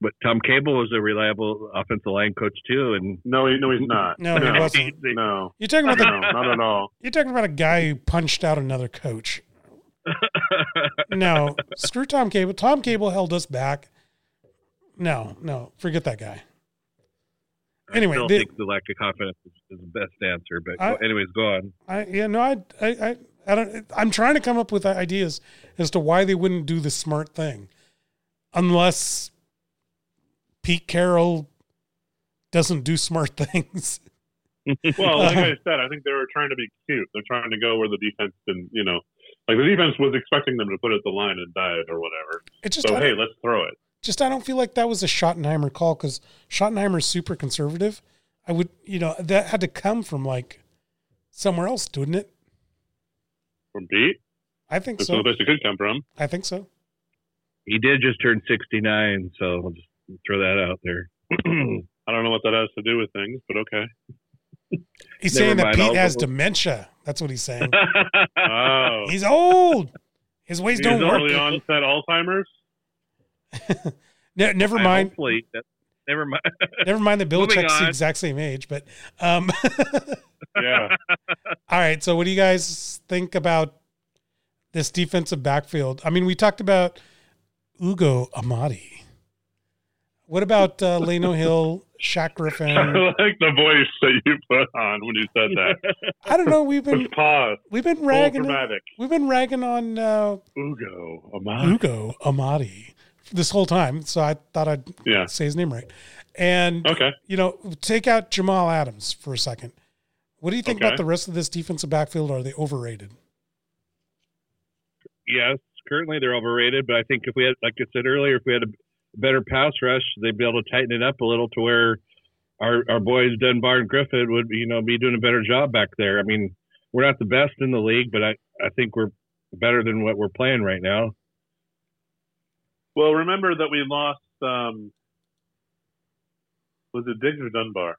But Tom Cable was a reliable offensive line coach too, and no, he, no, he's not. No, no, he wasn't. *laughs* No, you're talking about the, no, not at all. You're talking about a guy who punched out another coach. *laughs* no, screw Tom Cable. Tom Cable held us back. No, no, forget that guy. Anyway, I still the, think the lack of confidence is, is the best answer. But I, anyways, go on. I yeah no I, I I I don't. I'm trying to come up with ideas as to why they wouldn't do the smart thing, unless Pete Carroll doesn't do smart *laughs* things. well, like um, I said, I think they were trying to be cute. They're trying to go where the defense didn't, you know, like the defense was expecting them to put it at the line and dive or whatever. It's just so hey, let's throw it just I don't feel like that was a Schottenheimer call because Schottenheimer's super conservative. I would, you know, that had to come from like somewhere else, didn't it? From Pete? I think That's so. the best it could come from. I think so. He did just turn 69, so I'll just throw that out there. *clears throat* I don't know what that has to do with things, but okay. He's Never saying that Pete has dementia. That's what he's saying. *laughs* oh. He's old. His ways He's don't work. Early onset Alzheimer's? *laughs* ne- never mind. Never mind. *laughs* never mind that Belichick's the exact same age, but um, yeah. All right. So, what do you guys think about this defensive backfield? I mean, we talked about Ugo Amadi. What about uh, Lano Hill, Shaq Griffin? *laughs* I like the voice that you put on when you said that. *laughs* I don't know. We've been pause. We've been ragging. We've been ragging on uh, Ugo Amadi. Ugo Amadi this whole time, so I thought I'd yeah. say his name right. And okay, you know, take out Jamal Adams for a second. What do you think okay. about the rest of this defensive backfield? Are they overrated? Yes, currently they're overrated, but I think if we had, like I said earlier, if we had a better pass rush, they'd be able to tighten it up a little to where our our boys Dunbar and Griffin would you know be doing a better job back there. I mean, we're not the best in the league, but I I think we're better than what we're playing right now. Well, remember that we lost. Um, was it Diggs or Dunbar?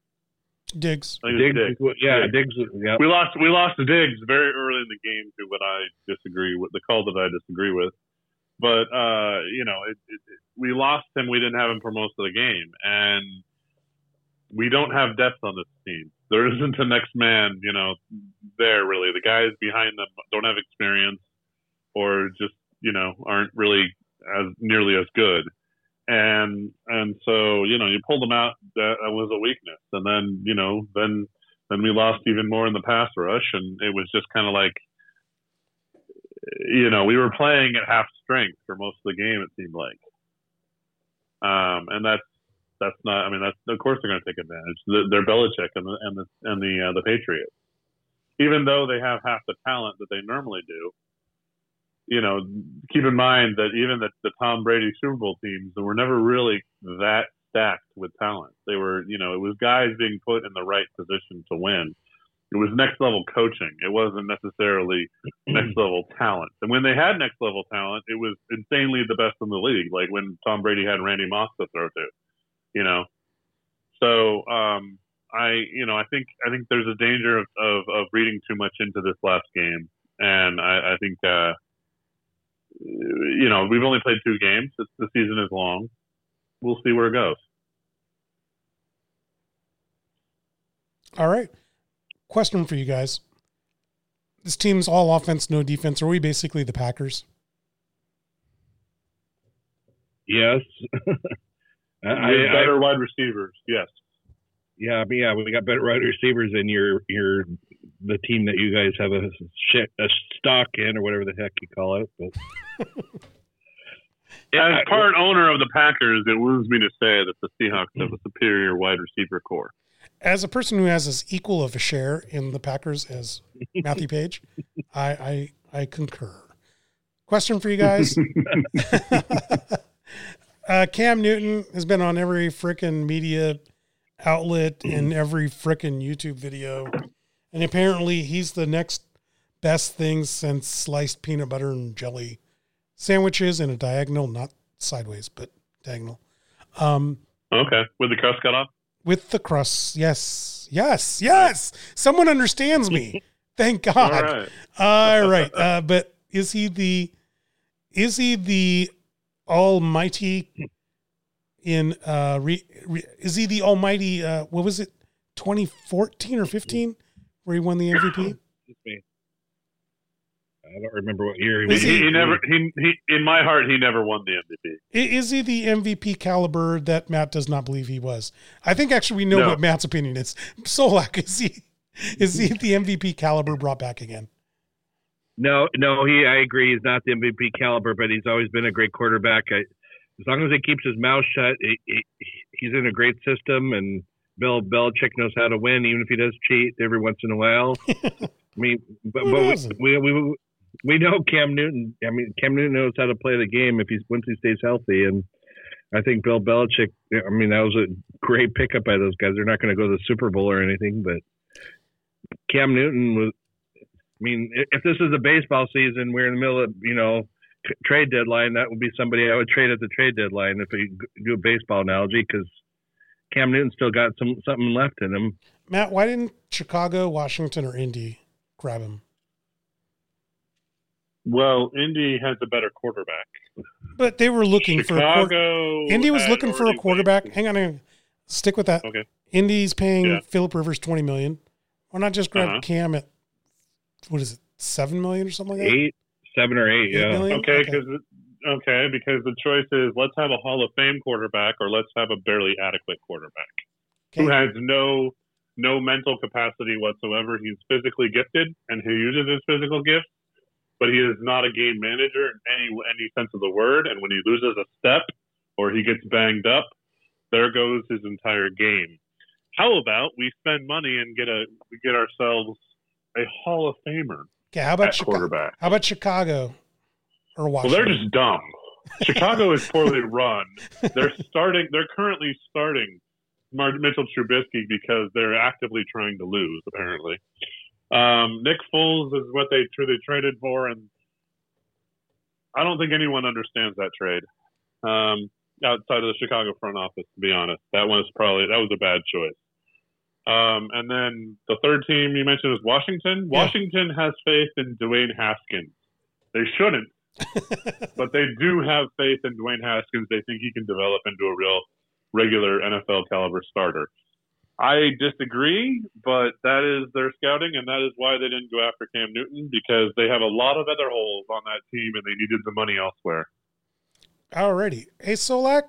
Diggs. Diggs, Diggs. Yeah, Diggs. Yeah. We lost. We lost to Diggs very early in the game to what I disagree with the call that I disagree with. But uh, you know, it, it, we lost him. We didn't have him for most of the game, and we don't have depth on this team. There *laughs* isn't a next man, you know, there really. The guys behind them don't have experience, or just you know aren't really as nearly as good. And and so you know you pulled them out. That was a weakness, and then you know then then we lost even more in the pass rush, and it was just kind of like you know, we were playing at half strength for most of the game. It seemed like, um, and that's that's not. I mean, that's of course they're going to take advantage. They're Belichick and the and the and the uh, the Patriots, even though they have half the talent that they normally do. You know, keep in mind that even the, the Tom Brady Super Bowl teams were never really that stacked with talent. They were, you know, it was guys being put in the right position to win it was next level coaching. It wasn't necessarily *clears throat* next level talent. And when they had next level talent, it was insanely the best in the league. Like when Tom Brady had Randy Moss to throw to, you know. So um, I, you know, I think I think there's a danger of, of, of reading too much into this last game, and I, I think uh, you know we've only played two games. It's, the season is long. We'll see where it goes. All right question for you guys. This team's all offense, no defense. Are we basically the Packers? Yes. *laughs* I, I, better I, wide receivers. Yes. Yeah, but yeah, we got better wide receivers than your your the team that you guys have a shit, a stock in or whatever the heck you call it. But *laughs* as part owner of the Packers, it wounds me to say that the Seahawks have a superior wide receiver core as a person who has as equal of a share in the Packers as *laughs* Matthew Paige, I, I I concur. Question for you guys. *laughs* *laughs* uh, Cam Newton has been on every freaking media outlet and every freaking YouTube video. And apparently he's the next best thing since sliced peanut butter and jelly sandwiches in a diagonal, not sideways, but diagonal. Um, okay. With the crust cut off? With the crust. Yes, yes, yes. Someone understands me. *laughs* Thank God. All right. All right. Uh, but is he the is he the Almighty in uh re, re, is he the Almighty? Uh, what was it? 2014 or 15 where he won the MVP? I don't remember what year he was. He, he, never. He, he in my heart, he never won the MVP. Is he the MVP caliber that Matt does not believe he was? I think actually we know no. what Matt's opinion is. *laughs* Solack is he? Is he the MVP caliber brought back again? No, no. He. I agree. He's not the MVP caliber, but he's always been a great quarterback. I, as long as he keeps his mouth shut, he, he, he's in a great system, and Bill Belichick knows how to win, even if he does cheat every once in a while. *laughs* I mean, but, but we, we, we we know Cam Newton. I mean, Cam Newton knows how to play the game if he's once he stays healthy. And I think Bill Belichick. I mean, that was a great pickup by those guys. They're not going to go to the Super Bowl or anything, but Cam Newton was. I mean, if this is a baseball season, we're in the middle of you know trade deadline. That would be somebody I would trade at the trade deadline if we do a baseball analogy because Cam Newton still got some something left in him. Matt, why didn't Chicago, Washington, or Indy grab him? Well, Indy has a better quarterback. But they were looking Chicago for a Indy was looking for a quarterback. Hang on, hang on, stick with that. Okay. Indy's paying yeah. Philip Rivers twenty million. Why not just grab uh-huh. Cam at what is it, seven million or something like that? Eight, seven or eight, eight yeah. Okay, because okay. okay, because the choice is let's have a Hall of Fame quarterback or let's have a barely adequate quarterback okay. who has no no mental capacity whatsoever. He's physically gifted and who uses his physical gifts but he is not a game manager in any any sense of the word. And when he loses a step or he gets banged up, there goes his entire game. How about we spend money and get a we get ourselves a Hall of Famer? Okay, how about Chicago? quarterback? How about Chicago or Washington? Well, they're just dumb. Chicago is poorly run. They're starting. They're currently starting Mitchell Trubisky because they're actively trying to lose. Apparently, um, Nick Foles is what they truly traded for, and I don't think anyone understands that trade um, outside of the Chicago front office. To be honest, that was probably that was a bad choice. Um, and then the third team you mentioned is Washington. Yeah. Washington has faith in Dwayne Haskins. They shouldn't, *laughs* but they do have faith in Dwayne Haskins. They think he can develop into a real regular NFL caliber starter. I disagree, but that is their scouting, and that is why they didn't go after Cam Newton because they have a lot of other holes on that team, and they needed the money elsewhere. Alrighty, hey Solack,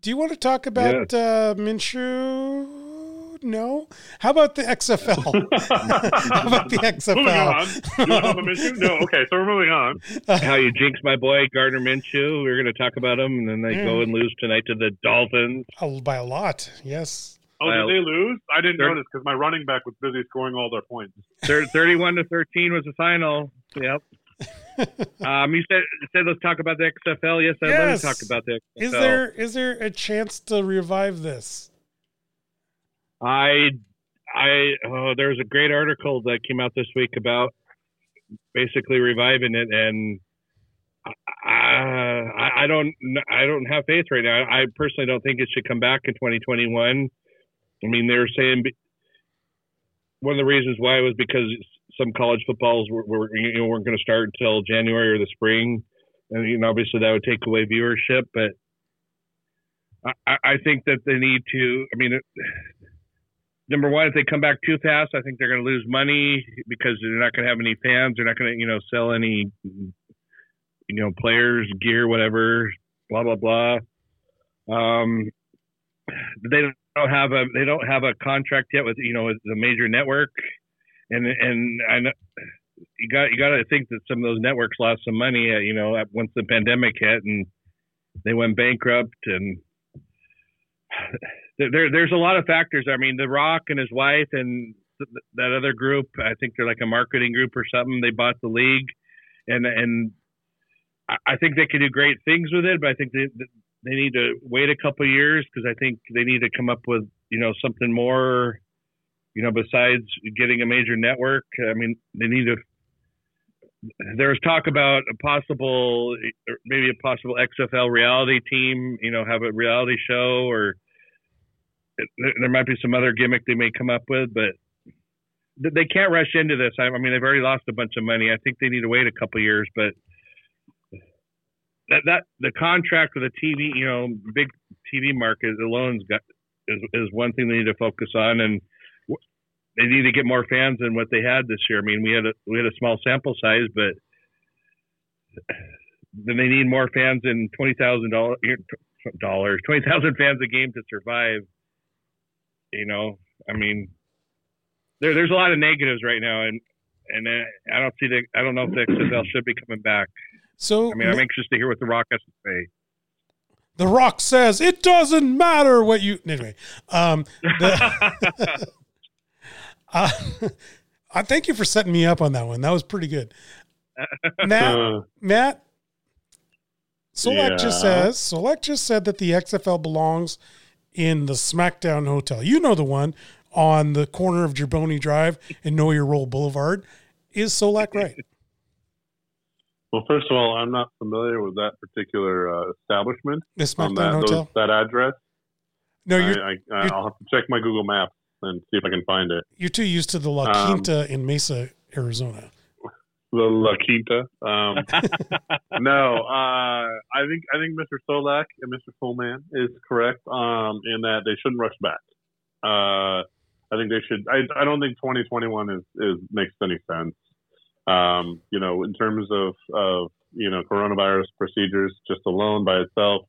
do you want to talk about yes. uh, Minshew No. How about the XFL? *laughs* How about the XFL? moving on. Minshew? No. Okay, so we're moving on. *laughs* How you jinx my boy Gardner Minshew? We are going to talk about him, and then they Yeah. go and lose tonight to the Dolphins. Oh, by a lot. Yes. Oh, Well, did they lose? I didn't they're- notice because my running back was busy scoring all their points. Thirty-one to thirteen was the final. Yep. *laughs* um, you said said let's talk about the XFL. Yes, I'd Yes. love to talk about the XFL. Is there is there a chance to revive this? I, I, oh, there was a great article that came out this week about basically reviving it, and I, I, I don't, I don't have faith right now. I personally don't think it should come back in 2021. I mean, they were saying one of the reasons why was because some college footballs were, were you know, weren't going to start until January or the spring, and you know, obviously that would take away viewership, but. I, I- I think that they need to. I mean, number one, if they come back too fast, I think they're going to lose money because they're not going to have any fans. They're not going to, you know, sell any, you know, players, gear, whatever, blah blah blah. Um, they don't have a they don't have a contract yet with you know the major network, and and I know you got you got to think that some of those networks lost some money, uh, you know, at- once the pandemic hit and they went bankrupt and *sighs* there, there there's a lot of factors. I mean, The Rock and his wife and th- that other group, I think they're like a marketing group or something. They bought the league, and and I, think they could do great things with it. But I think they need to wait a couple years because I think they need to come up with you know something more, you know, besides getting a major network. I mean, they need to. There was talk about a possible, maybe a possible XFL reality team. You know, have a reality show or there might be some other gimmick they may come up with, but they can't rush into this. I mean, they've already lost a bunch of money. I think they need to wait a couple years, but that the contract with the TV, you know, big TV market alone's got is is one thing they need to focus on, and they need to get more fans than what they had this year. I mean, we had a we had a small sample size, but then they need more fans than twenty thousand dollars dollars twenty thousand fans a game to survive you know i mean there, there's a lot of negatives right now and and uh, i don't see the i don't know if the xfl should be coming back So i mean i'm anxious to hear what the rock has to say The Rock says it doesn't matter what you anyway. Um, the, *laughs* *laughs* uh, I thank you for setting me up on that one. That was pretty good. *laughs* Matt, Matt, Solack just Yeah. says Solack just said that the XFL belongs in the SmackDown Hotel. You know the one on the corner of Jabroni Drive and Know Your Role Boulevard. Is Solack right? Well, first of all, I'm not familiar with that particular uh, establishment SmackDown that Hotel? those, that address. no, you're I, I, I'll have to check my Google Maps and see if I can find it. you're too used to the La Um, Quinta in Mesa, Arizona. The La Quinta. Um, *laughs* no, uh, I think I think Mr. Solack and Mr. Fullman is correct um, in that they shouldn't rush back. Uh, I think they should. I, I don't think 2021 is, is makes any sense. Um, you know, in terms of of you know coronavirus procedures, just alone by itself,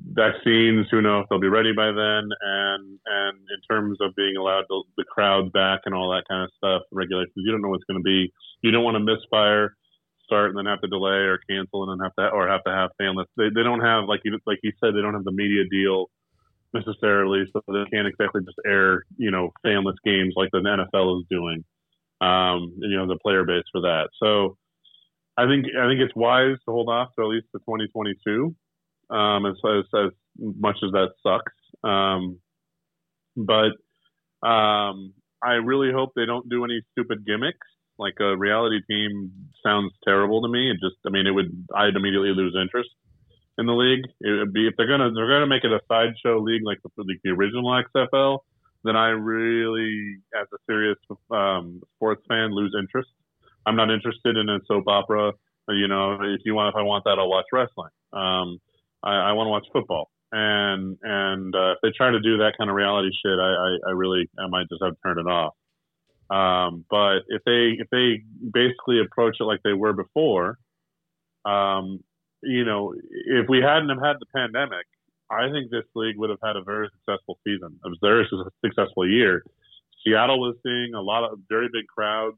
vaccines. Who know if they'll be ready by then? And and in terms of being allowed the, the crowd back and all that kind of stuff, regulations. You don't know what's going to be. You don't want to misfire, start and then have to delay or cancel and then have to or have to have fanless. They they don't have like you like you said they don't have the media deal necessarily, so they can't exactly just air you know fanless games like the NFL is doing. Um, and, you know the player base for that. So I think I think it's wise to hold off to at least the 2022. Um, as, as as much as that sucks. Um, but um, I really hope they don't do any stupid gimmicks. Like a reality team sounds terrible to me. It just, I mean, it would, I'd immediately lose interest in the league. It would be if they're gonna they're gonna make it a sideshow league like the, like the original XFL. Then I really, as a serious um, sports fan, lose interest. I'm not interested in a soap opera. You know, if you want, if I want that, I'll watch wrestling. Um, I, I want to watch football. And and uh, if they try to do that kind of reality shit, I, I, I really I might just have to turn it off. Um, but if they if they basically approach it like they were before, um, you know, if we hadn't have had the pandemic I think this league would have had a very successful season, It a very successful year. Seattle was seeing a lot of very big crowds.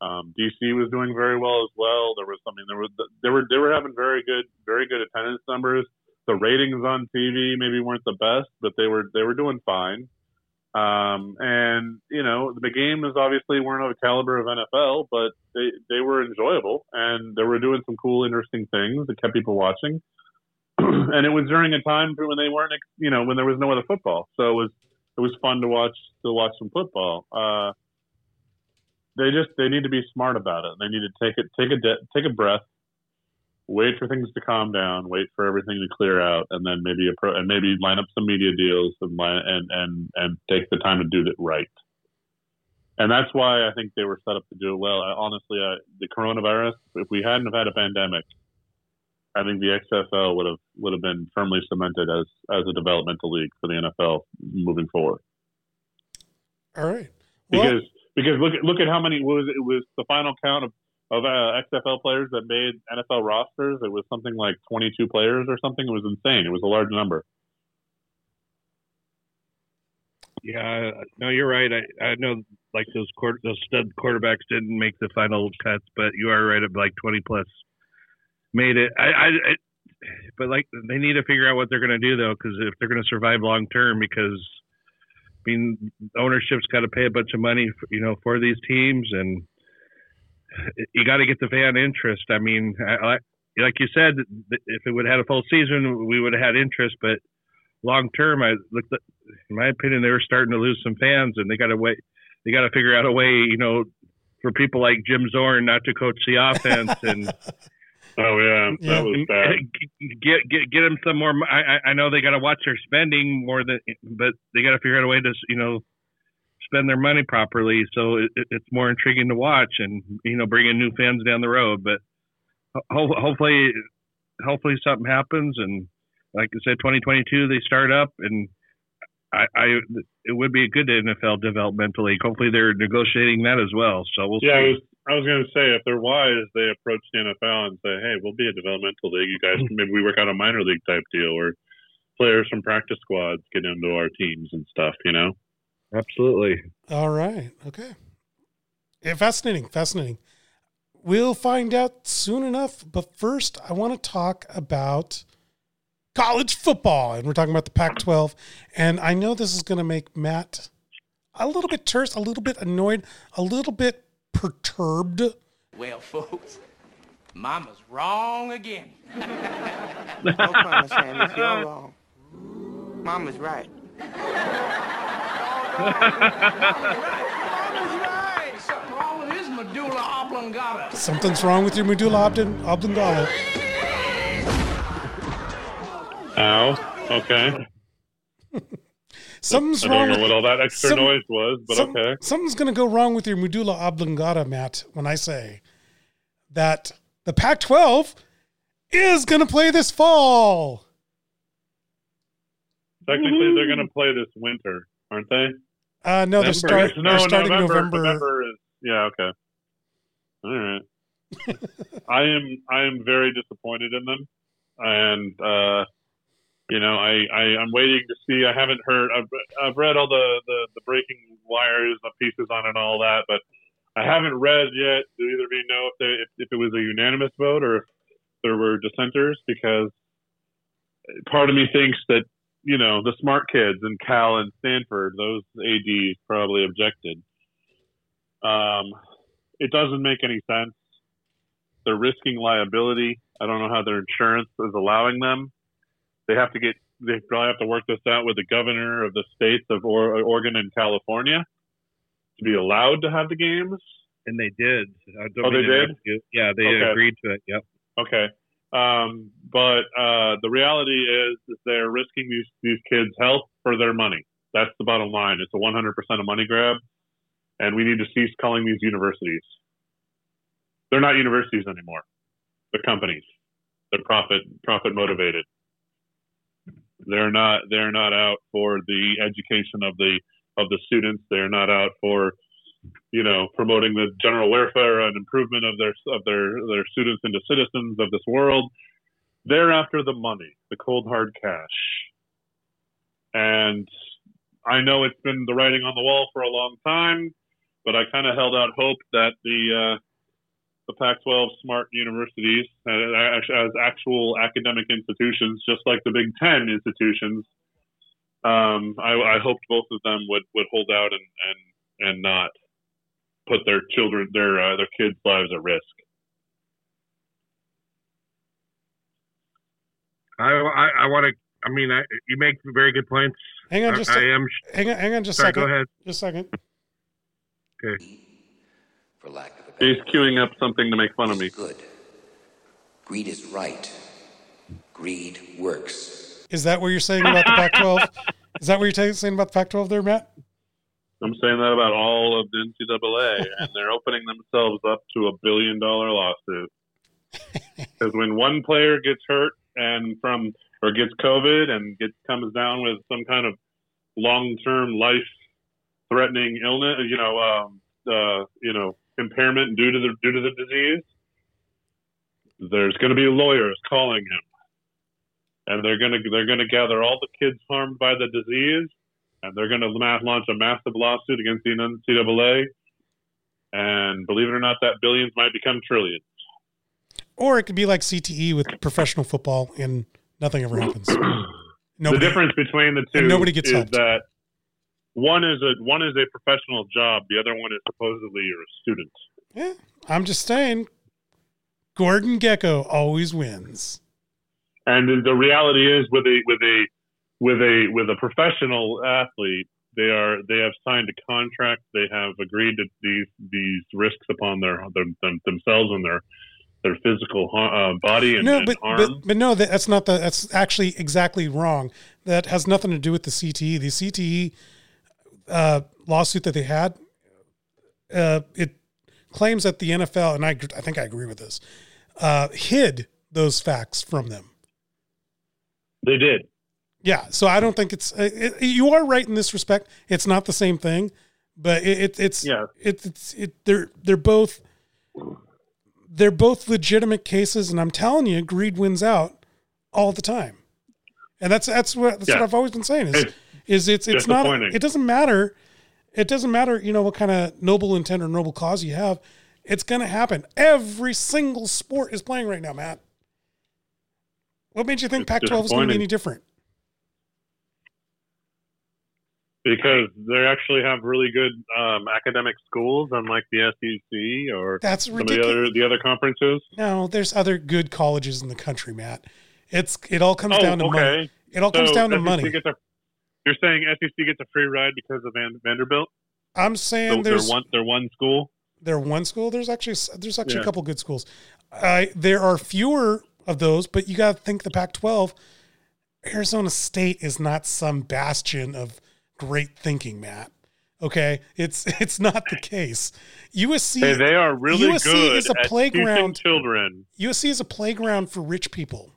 Um, DC was doing very well as well. There was, I mean, there was, they were, they were having very good, very good attendance numbers. The ratings on TV maybe weren't the best, but they were, they were doing fine. Um, and you know, the games obviously weren't of the caliber of NFL, but they, they were enjoyable and they were doing some cool, interesting things that kept people watching. *clears throat* and it was during a time when they weren't, you know, when there was no other football. So it was, it was fun to watch, to watch some football. Uh, they just, they need to be smart about it. They need to take it, take a, de- take a breath, wait for things to calm down, wait for everything to clear out, and then maybe appro- and maybe line up some media deals and line, and and and take the time to do it right. And that's why I think they were set up to do it well. I, honestly, I, the coronavirus, if we hadn't have had a pandemic, I think the XFL would have would have been firmly cemented as as a developmental league for the NFL moving forward. All right, well, because because look at look at how many was it was the final count of of uh, XFL players that made NFL rosters. It was something like 22 players or something. It was insane. It was a large number. Yeah, no, you're right. I, I know like those quarter, those stud quarterbacks didn't make the final cuts, but you are right. at like 20 plus made it. I, I, I but like they need to figure out what they're going to do though, because if they're going to survive long term, because I mean ownership's got to pay a bunch of money, for, you know, for these teams, and you got to get the fan interest. I mean, I, like you said, if it would have had a full season, we would have had interest. But long term, I look, in my opinion, they were starting to lose some fans, and they got to wait. They got to figure out a way, you know, for people like Jim Zorn not to coach the *laughs* offense and. Oh yeah, that yeah. was bad. Get get get them some more. I I know they got to watch their spending more than, but they got to figure out a way to you know spend their money properly. So it, it's more intriguing to watch, and you know, bringing new fans down the road. But ho- hopefully, hopefully something happens, and like I said, 2022 they start up, and I, I it would be a good NFL developmental league. Hopefully, they're negotiating that as well. So we'll yeah, see. I was, going to say if they're wise, they approach the NFL and say, "Hey, we'll be a developmental league. You guys, hmm. maybe we work out a minor league type deal, or players from practice squads get into our teams and stuff." You know. Absolutely. All right. Okay. Yeah, fascinating. Fascinating. We'll find out soon enough. But first, I want to talk about college football. And we're talking about the Pac 12. And I know this is going to make Matt a little bit terse, a little bit annoyed, a little bit perturbed. Well, folks, Mama's wrong again. no promise, Sammy, if you're wrong. Mama's right. Mama's right. Something wrong with his Medulla oblongata. Something's wrong with your medulla oblongata. Ow. Okay. *laughs* something's I wrong. I don't know with, what all that extra some, noise was, but some, okay. Something's going to go wrong with your medulla oblongata, Matt, when I say that the Pac 12 is going to play this fall. Technically, they're going to play this winter, aren't they? Uh, no, they're, start, no, they're starting November. November. November is, yeah, okay. All right. *laughs* I am I am very disappointed in them, and uh, you know I, I I'm waiting to see. I haven't heard. I've I've read all the the, the breaking wires, and the pieces on it, and all that, but I haven't read yet. Do either of you know if they if, if it was a unanimous vote or if there were dissenters? Because part of me thinks that you know, the smart kids in Cal and Stanford, those ADs probably objected. Um, it doesn't make any sense. They're risking liability. I don't know how their insurance is allowing them. They have to get. They probably have to work this out with the governor of the states of Oregon and California to be allowed to have the games. And they did. oh, they did. Yeah, they okay. agreed to it. Yep. Okay. Um, but uh, the reality is, is they're risking these these kids' health for their money. That's the bottom line. It's a 100% a money grab, and we need to cease calling these universities. They're not universities anymore. They're companies. They're profit profit motivated. They're not they're not out for the education of the of the students. They're not out for you know, promoting the general welfare and improvement of their of their their students into citizens of this world. They're after the money, the cold hard cash, And I know it's been the writing on the wall for a long time, but I kind of held out hope that the uh, the Pac-12 smart universities as, as actual academic institutions, just like the Big Ten institutions, um, I, I, hoped both of them would, would hold out and, and, and not put their children, their uh, their kids' lives at risk. I I, I want to. I mean, I, you make very good points. Hang on, just I, a, I am. hang on, hang on, just a second. go ahead. Just a second. Okay. For lack of a better He's queuing up something to make fun of me. good. Greed is right. Greed works. Is that what you're saying about the Pac-12? *laughs* Is that what you're saying about the Pac-12 there, Matt? I'm saying that about all of the NCAA, and they're opening themselves up to a billion dollar lawsuit. *laughs* Because when one player gets hurt and from or gets COVID and gets comes down with some kind of long term life threatening illness, you know, um, uh, you know, impairment due to the due to the disease, there's going to be lawyers calling him, and they're going to they're going to gather all the kids harmed by the disease, and they're going to launch a massive lawsuit against the NCAA. And believe it or not, that billions might become trillions. Or it could be like CTE with professional football and nothing ever happens. *clears throat* the difference between the two nobody gets is helped. that one is a one is a professional job, the other one is supposedly you're a student. yeah, I'm just saying, Gordon Gekko always wins. And the reality is, with a with a with a with a professional athlete, they are they have signed a contract. They have agreed to these these risks upon their, their them, themselves and their their physical uh, body and, no, but, but but no, that's not the. That's actually exactly wrong. That has nothing to do with the CTE. The CTE uh, lawsuit that they had, uh, it claims that the NFL and I, I think I agree with this, uh, hid those facts from them. they did. Yeah, so I don't think it's. uh, It, you are right in this respect. It's not the same thing, but it, it, it's Yeah. It, it's it. They're they're both they're both legitimate cases, and I'm telling you, greed wins out all the time, and that's that's what that's what I've always been saying is is it's it's not it doesn't matter it doesn't matter you know what kind of noble intent or noble cause you have. It's going to happen. Every single sport is playing right now matt. What made you think It's pac 12 is going to be any different? Because they actually have really good um, academic schools, unlike the SEC or that's some of the other the other conferences. no there's other good colleges in the country matt. It's it all comes Oh, down to money. it all comes down to SEC money. Gets a, you're saying SEC gets a free ride because of Van, Vanderbilt? i'm So saying they're there's one they're one school. they're one school. There's actually there's actually a couple good schools. Uh, there are fewer of those, but you got to think the Pac-12. Arizona State is not some bastion of great thinking, Matt. Okay, it's *laughs* it's not the case. USC Hey, they are really USC good is a playground. children. USC is a playground for rich people.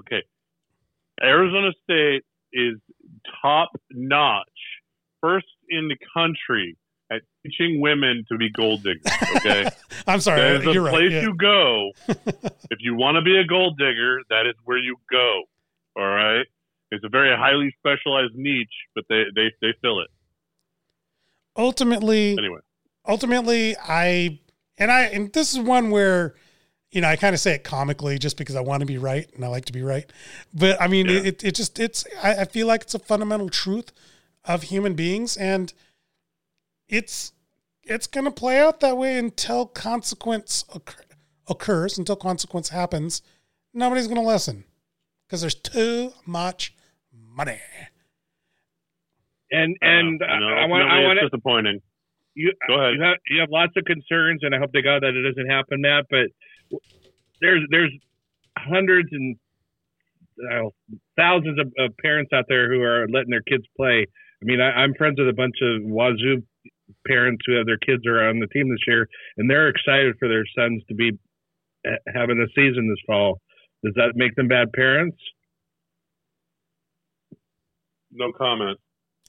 Okay, Arizona State is top notch, first in the country at teaching women to be gold diggers. Okay. *laughs* I'm sorry, That is the you're right. place yeah. you go. *laughs* if you want to be a gold digger, that is where you go. All right. It's a very highly specialized niche, but they they, they fill it Ultimately, anyway. ultimately i and i and this is one where you know i kind of say it comically just because i want to be right and i like to be right but i mean Yeah. it, it just it's I, I feel like it's a fundamental truth of human beings and it's it's going to play out that way until consequence occur, occurs until consequence happens nobody's going to listen because there's too much money And and Uh, you know, I want I want it's disappointing. you Go ahead. You have, you have lots of concerns, and I hope to God that it doesn't happen, Matt. But there's there's hundreds and uh, thousands of, of parents out there who are letting their kids play. I mean, I, I'm friends with a bunch of Wazoo parents who have their kids are on the team this year, and they're excited for their sons to be uh, having a season this fall. Does that make them bad parents? No comment.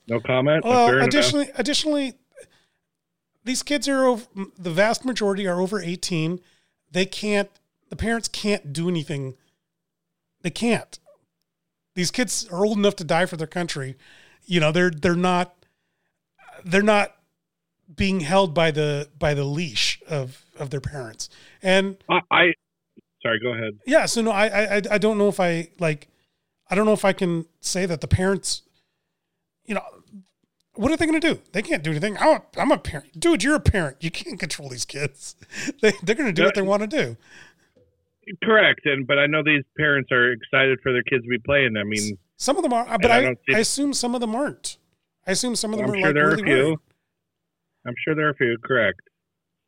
No comment. Fair Well, enough. additionally, additionally, these kids are over, the vast majority are over 18. They can't, the parents can't do anything. They can't. These kids are old enough to die for their country. You know, they're they're not they're not being held by the by the leash of of their parents. And I, I sorry, go ahead. yeah, so no, I I I- I don't know if I like I don't know if I can say that the parents, you know, what are they going to do? They can't do anything. I'm a, I'm a parent, dude. You're a parent. You can't control these kids. *laughs* They they're going to do what they want to do. Correct, and but I know these parents are excited for their kids to be playing. I mean, Some of them are, but I I, I assume some of them aren't. I assume some of them I'm are sure like there are really a few. worried. I'm sure there are a few. Correct.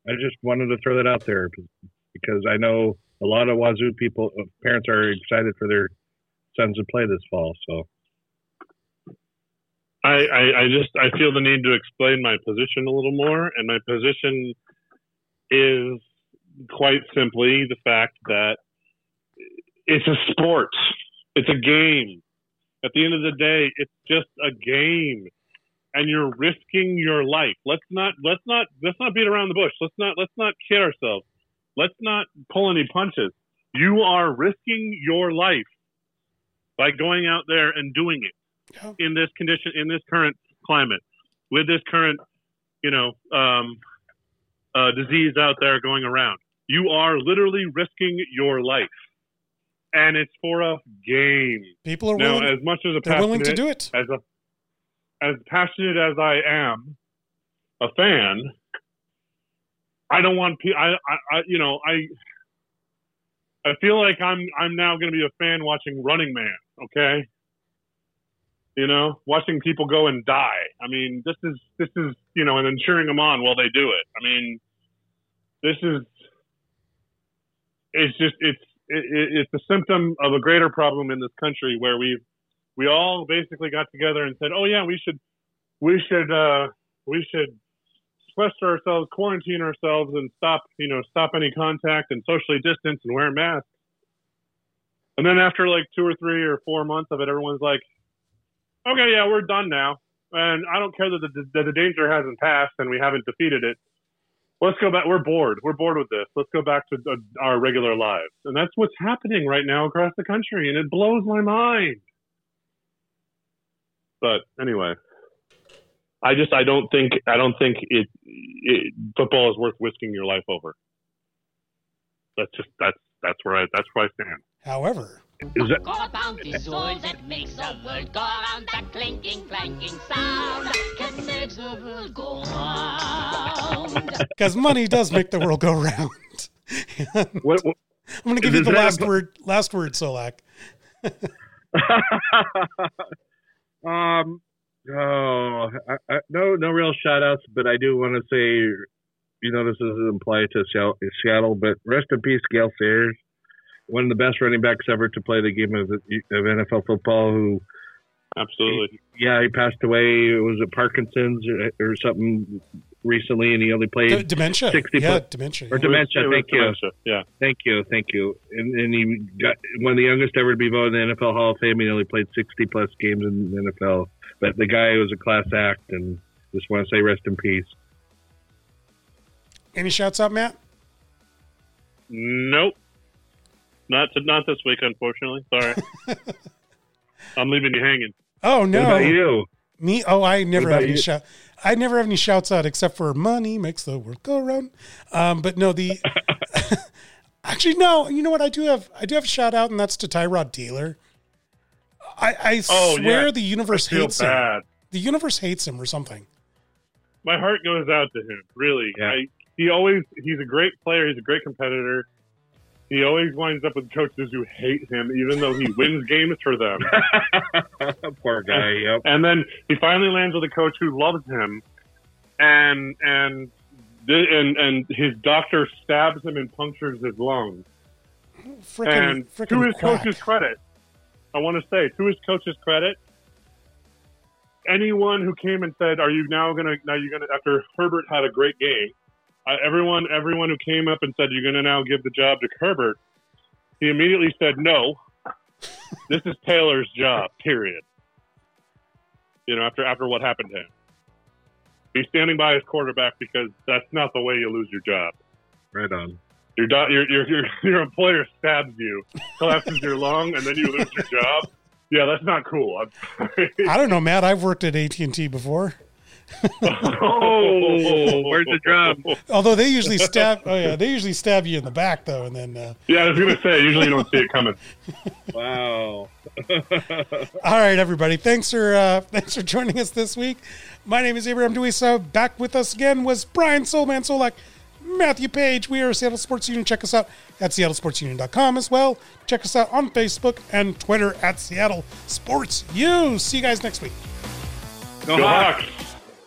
I just wanted to throw that out there because I know a lot of Wazoo people, uh, parents are excited for their sons to play this fall. So I, I, I just I feel the need to explain my position a little more, and my position is quite simply the fact that it's a sport, it's a game. At the end of the day, it's just a game, and you're risking your life. Let's not let's not let's not beat around the bush. Let's not let's not kid ourselves. Let's not pull any punches. You are risking your life by going out there and doing it Yeah. in this condition, in this current climate, with this current, you know, um, uh, disease out there going around. You are literally risking your life, and it's for a game. People are Now, willing. as much as a They're willing to do it. as a as passionate as I am a fan, I don't want pe- I, I, I you know I I feel like I'm I'm now going to be a fan watching Running Man. Okay, you know, watching people go and die. I mean, this is this is you know, and then cheering them on while they do it. I mean, this is it's just it's it, it- it's a symptom of a greater problem in this country where we've we all basically got together and said, "Oh yeah, we should, we should, uh, we should sequester ourselves, quarantine ourselves, and stop, you know, stop any contact and socially distance and wear masks." And then after like two or three or four months of it, everyone's like, "Okay, yeah, we're done now." And I don't care that the, that the danger hasn't passed and we haven't defeated it. Let's go back. We're bored. We're bored with this. Let's go back to uh, our regular lives. And that's what's happening right now across the country. And it blows my mind. But anyway, I just I don't think I don't think it, it football is worth risking your life over. That's just that's that's where I that's where I stand. However, is that Go about this soul that makes the world go round. That clinking, clanking sound can make the world go round. because money does make the world go round. I'm *laughs* what, what going to give you the last impl- word. Last word, Solack. *laughs* um, oh, I, I, no, no real shout outs, but I do want to say, you know, this doesn't apply to Seattle- Seattle, but rest in peace, Gale Sayers, one of the best running backs ever to play the game of, of NFL football. Who, Absolutely. yeah, he passed away. It was a Parkinson's or, or something recently, and he only played. D- dementia. 60 yeah, foot- dementia. or yeah. dementia. Was Thank you. dementia, Yeah. Thank you, thank you. And, and he got one of the youngest ever to be voted in the NFL Hall of Fame. He only played 60 plus games in the NFL. But the guy was a class act, and just want to say rest in peace. Any shouts out, Matt? Nope. Not to, not this week, unfortunately. Sorry. *laughs* I'm leaving you hanging. Oh What no, about you? me. Oh, I never have any you? shout. I never have any shouts out except for money makes the world go round. Um, but no, the *laughs* actually no. You know what? I do have. I do have a shout out, and that's to Tyrod Taylor. I, I Oh, swear yeah. the universe hates him. The universe hates him or something. My heart goes out to him. Really. Yeah. I, he always he's a great player. He's a great competitor. He always winds up with coaches who hate him, even though he wins *laughs* games for them. *laughs* Poor guy. Yep. and then he finally lands with a coach who loves him, and and and and his doctor stabs him and punctures his lungs. Freaking, and to his quack. coach's credit, I want to say to his coach's credit, anyone who came and said, "Are you now gonna now you're gonna?" After Herbert had a great game, uh, everyone everyone who came up and said, "You're gonna now give the job to Herbert," he immediately said, "No, this is Taylor's job." Period. You know, after after what happened to him, he's standing by his quarterback because that's not the way you lose your job. Right on. Your, do- your, your, your, your employer stabs you, collapses your lung, and then you lose your job. Yeah, that's not cool. I'm sorry. I don't know, Matt. I've worked at AT and T before. Oh, where's the drum? Although they usually stab. Oh yeah, they usually stab you in the back though, and then. Uh, Yeah, I was gonna say. Usually, you don't see it coming. *laughs* Wow. *laughs* all right, everybody. Thanks for uh, thanks for joining us this week. My name is Abraham DeWeese. Back with us again was Brian Soulman Solack, Matthew Paige. We are Seattle Sports Union. Check us out at seattlesportsunion.com as well. Check us out on Facebook and Twitter at Seattle Sports U. See you guys next week. Go Go Hawks. Hawks!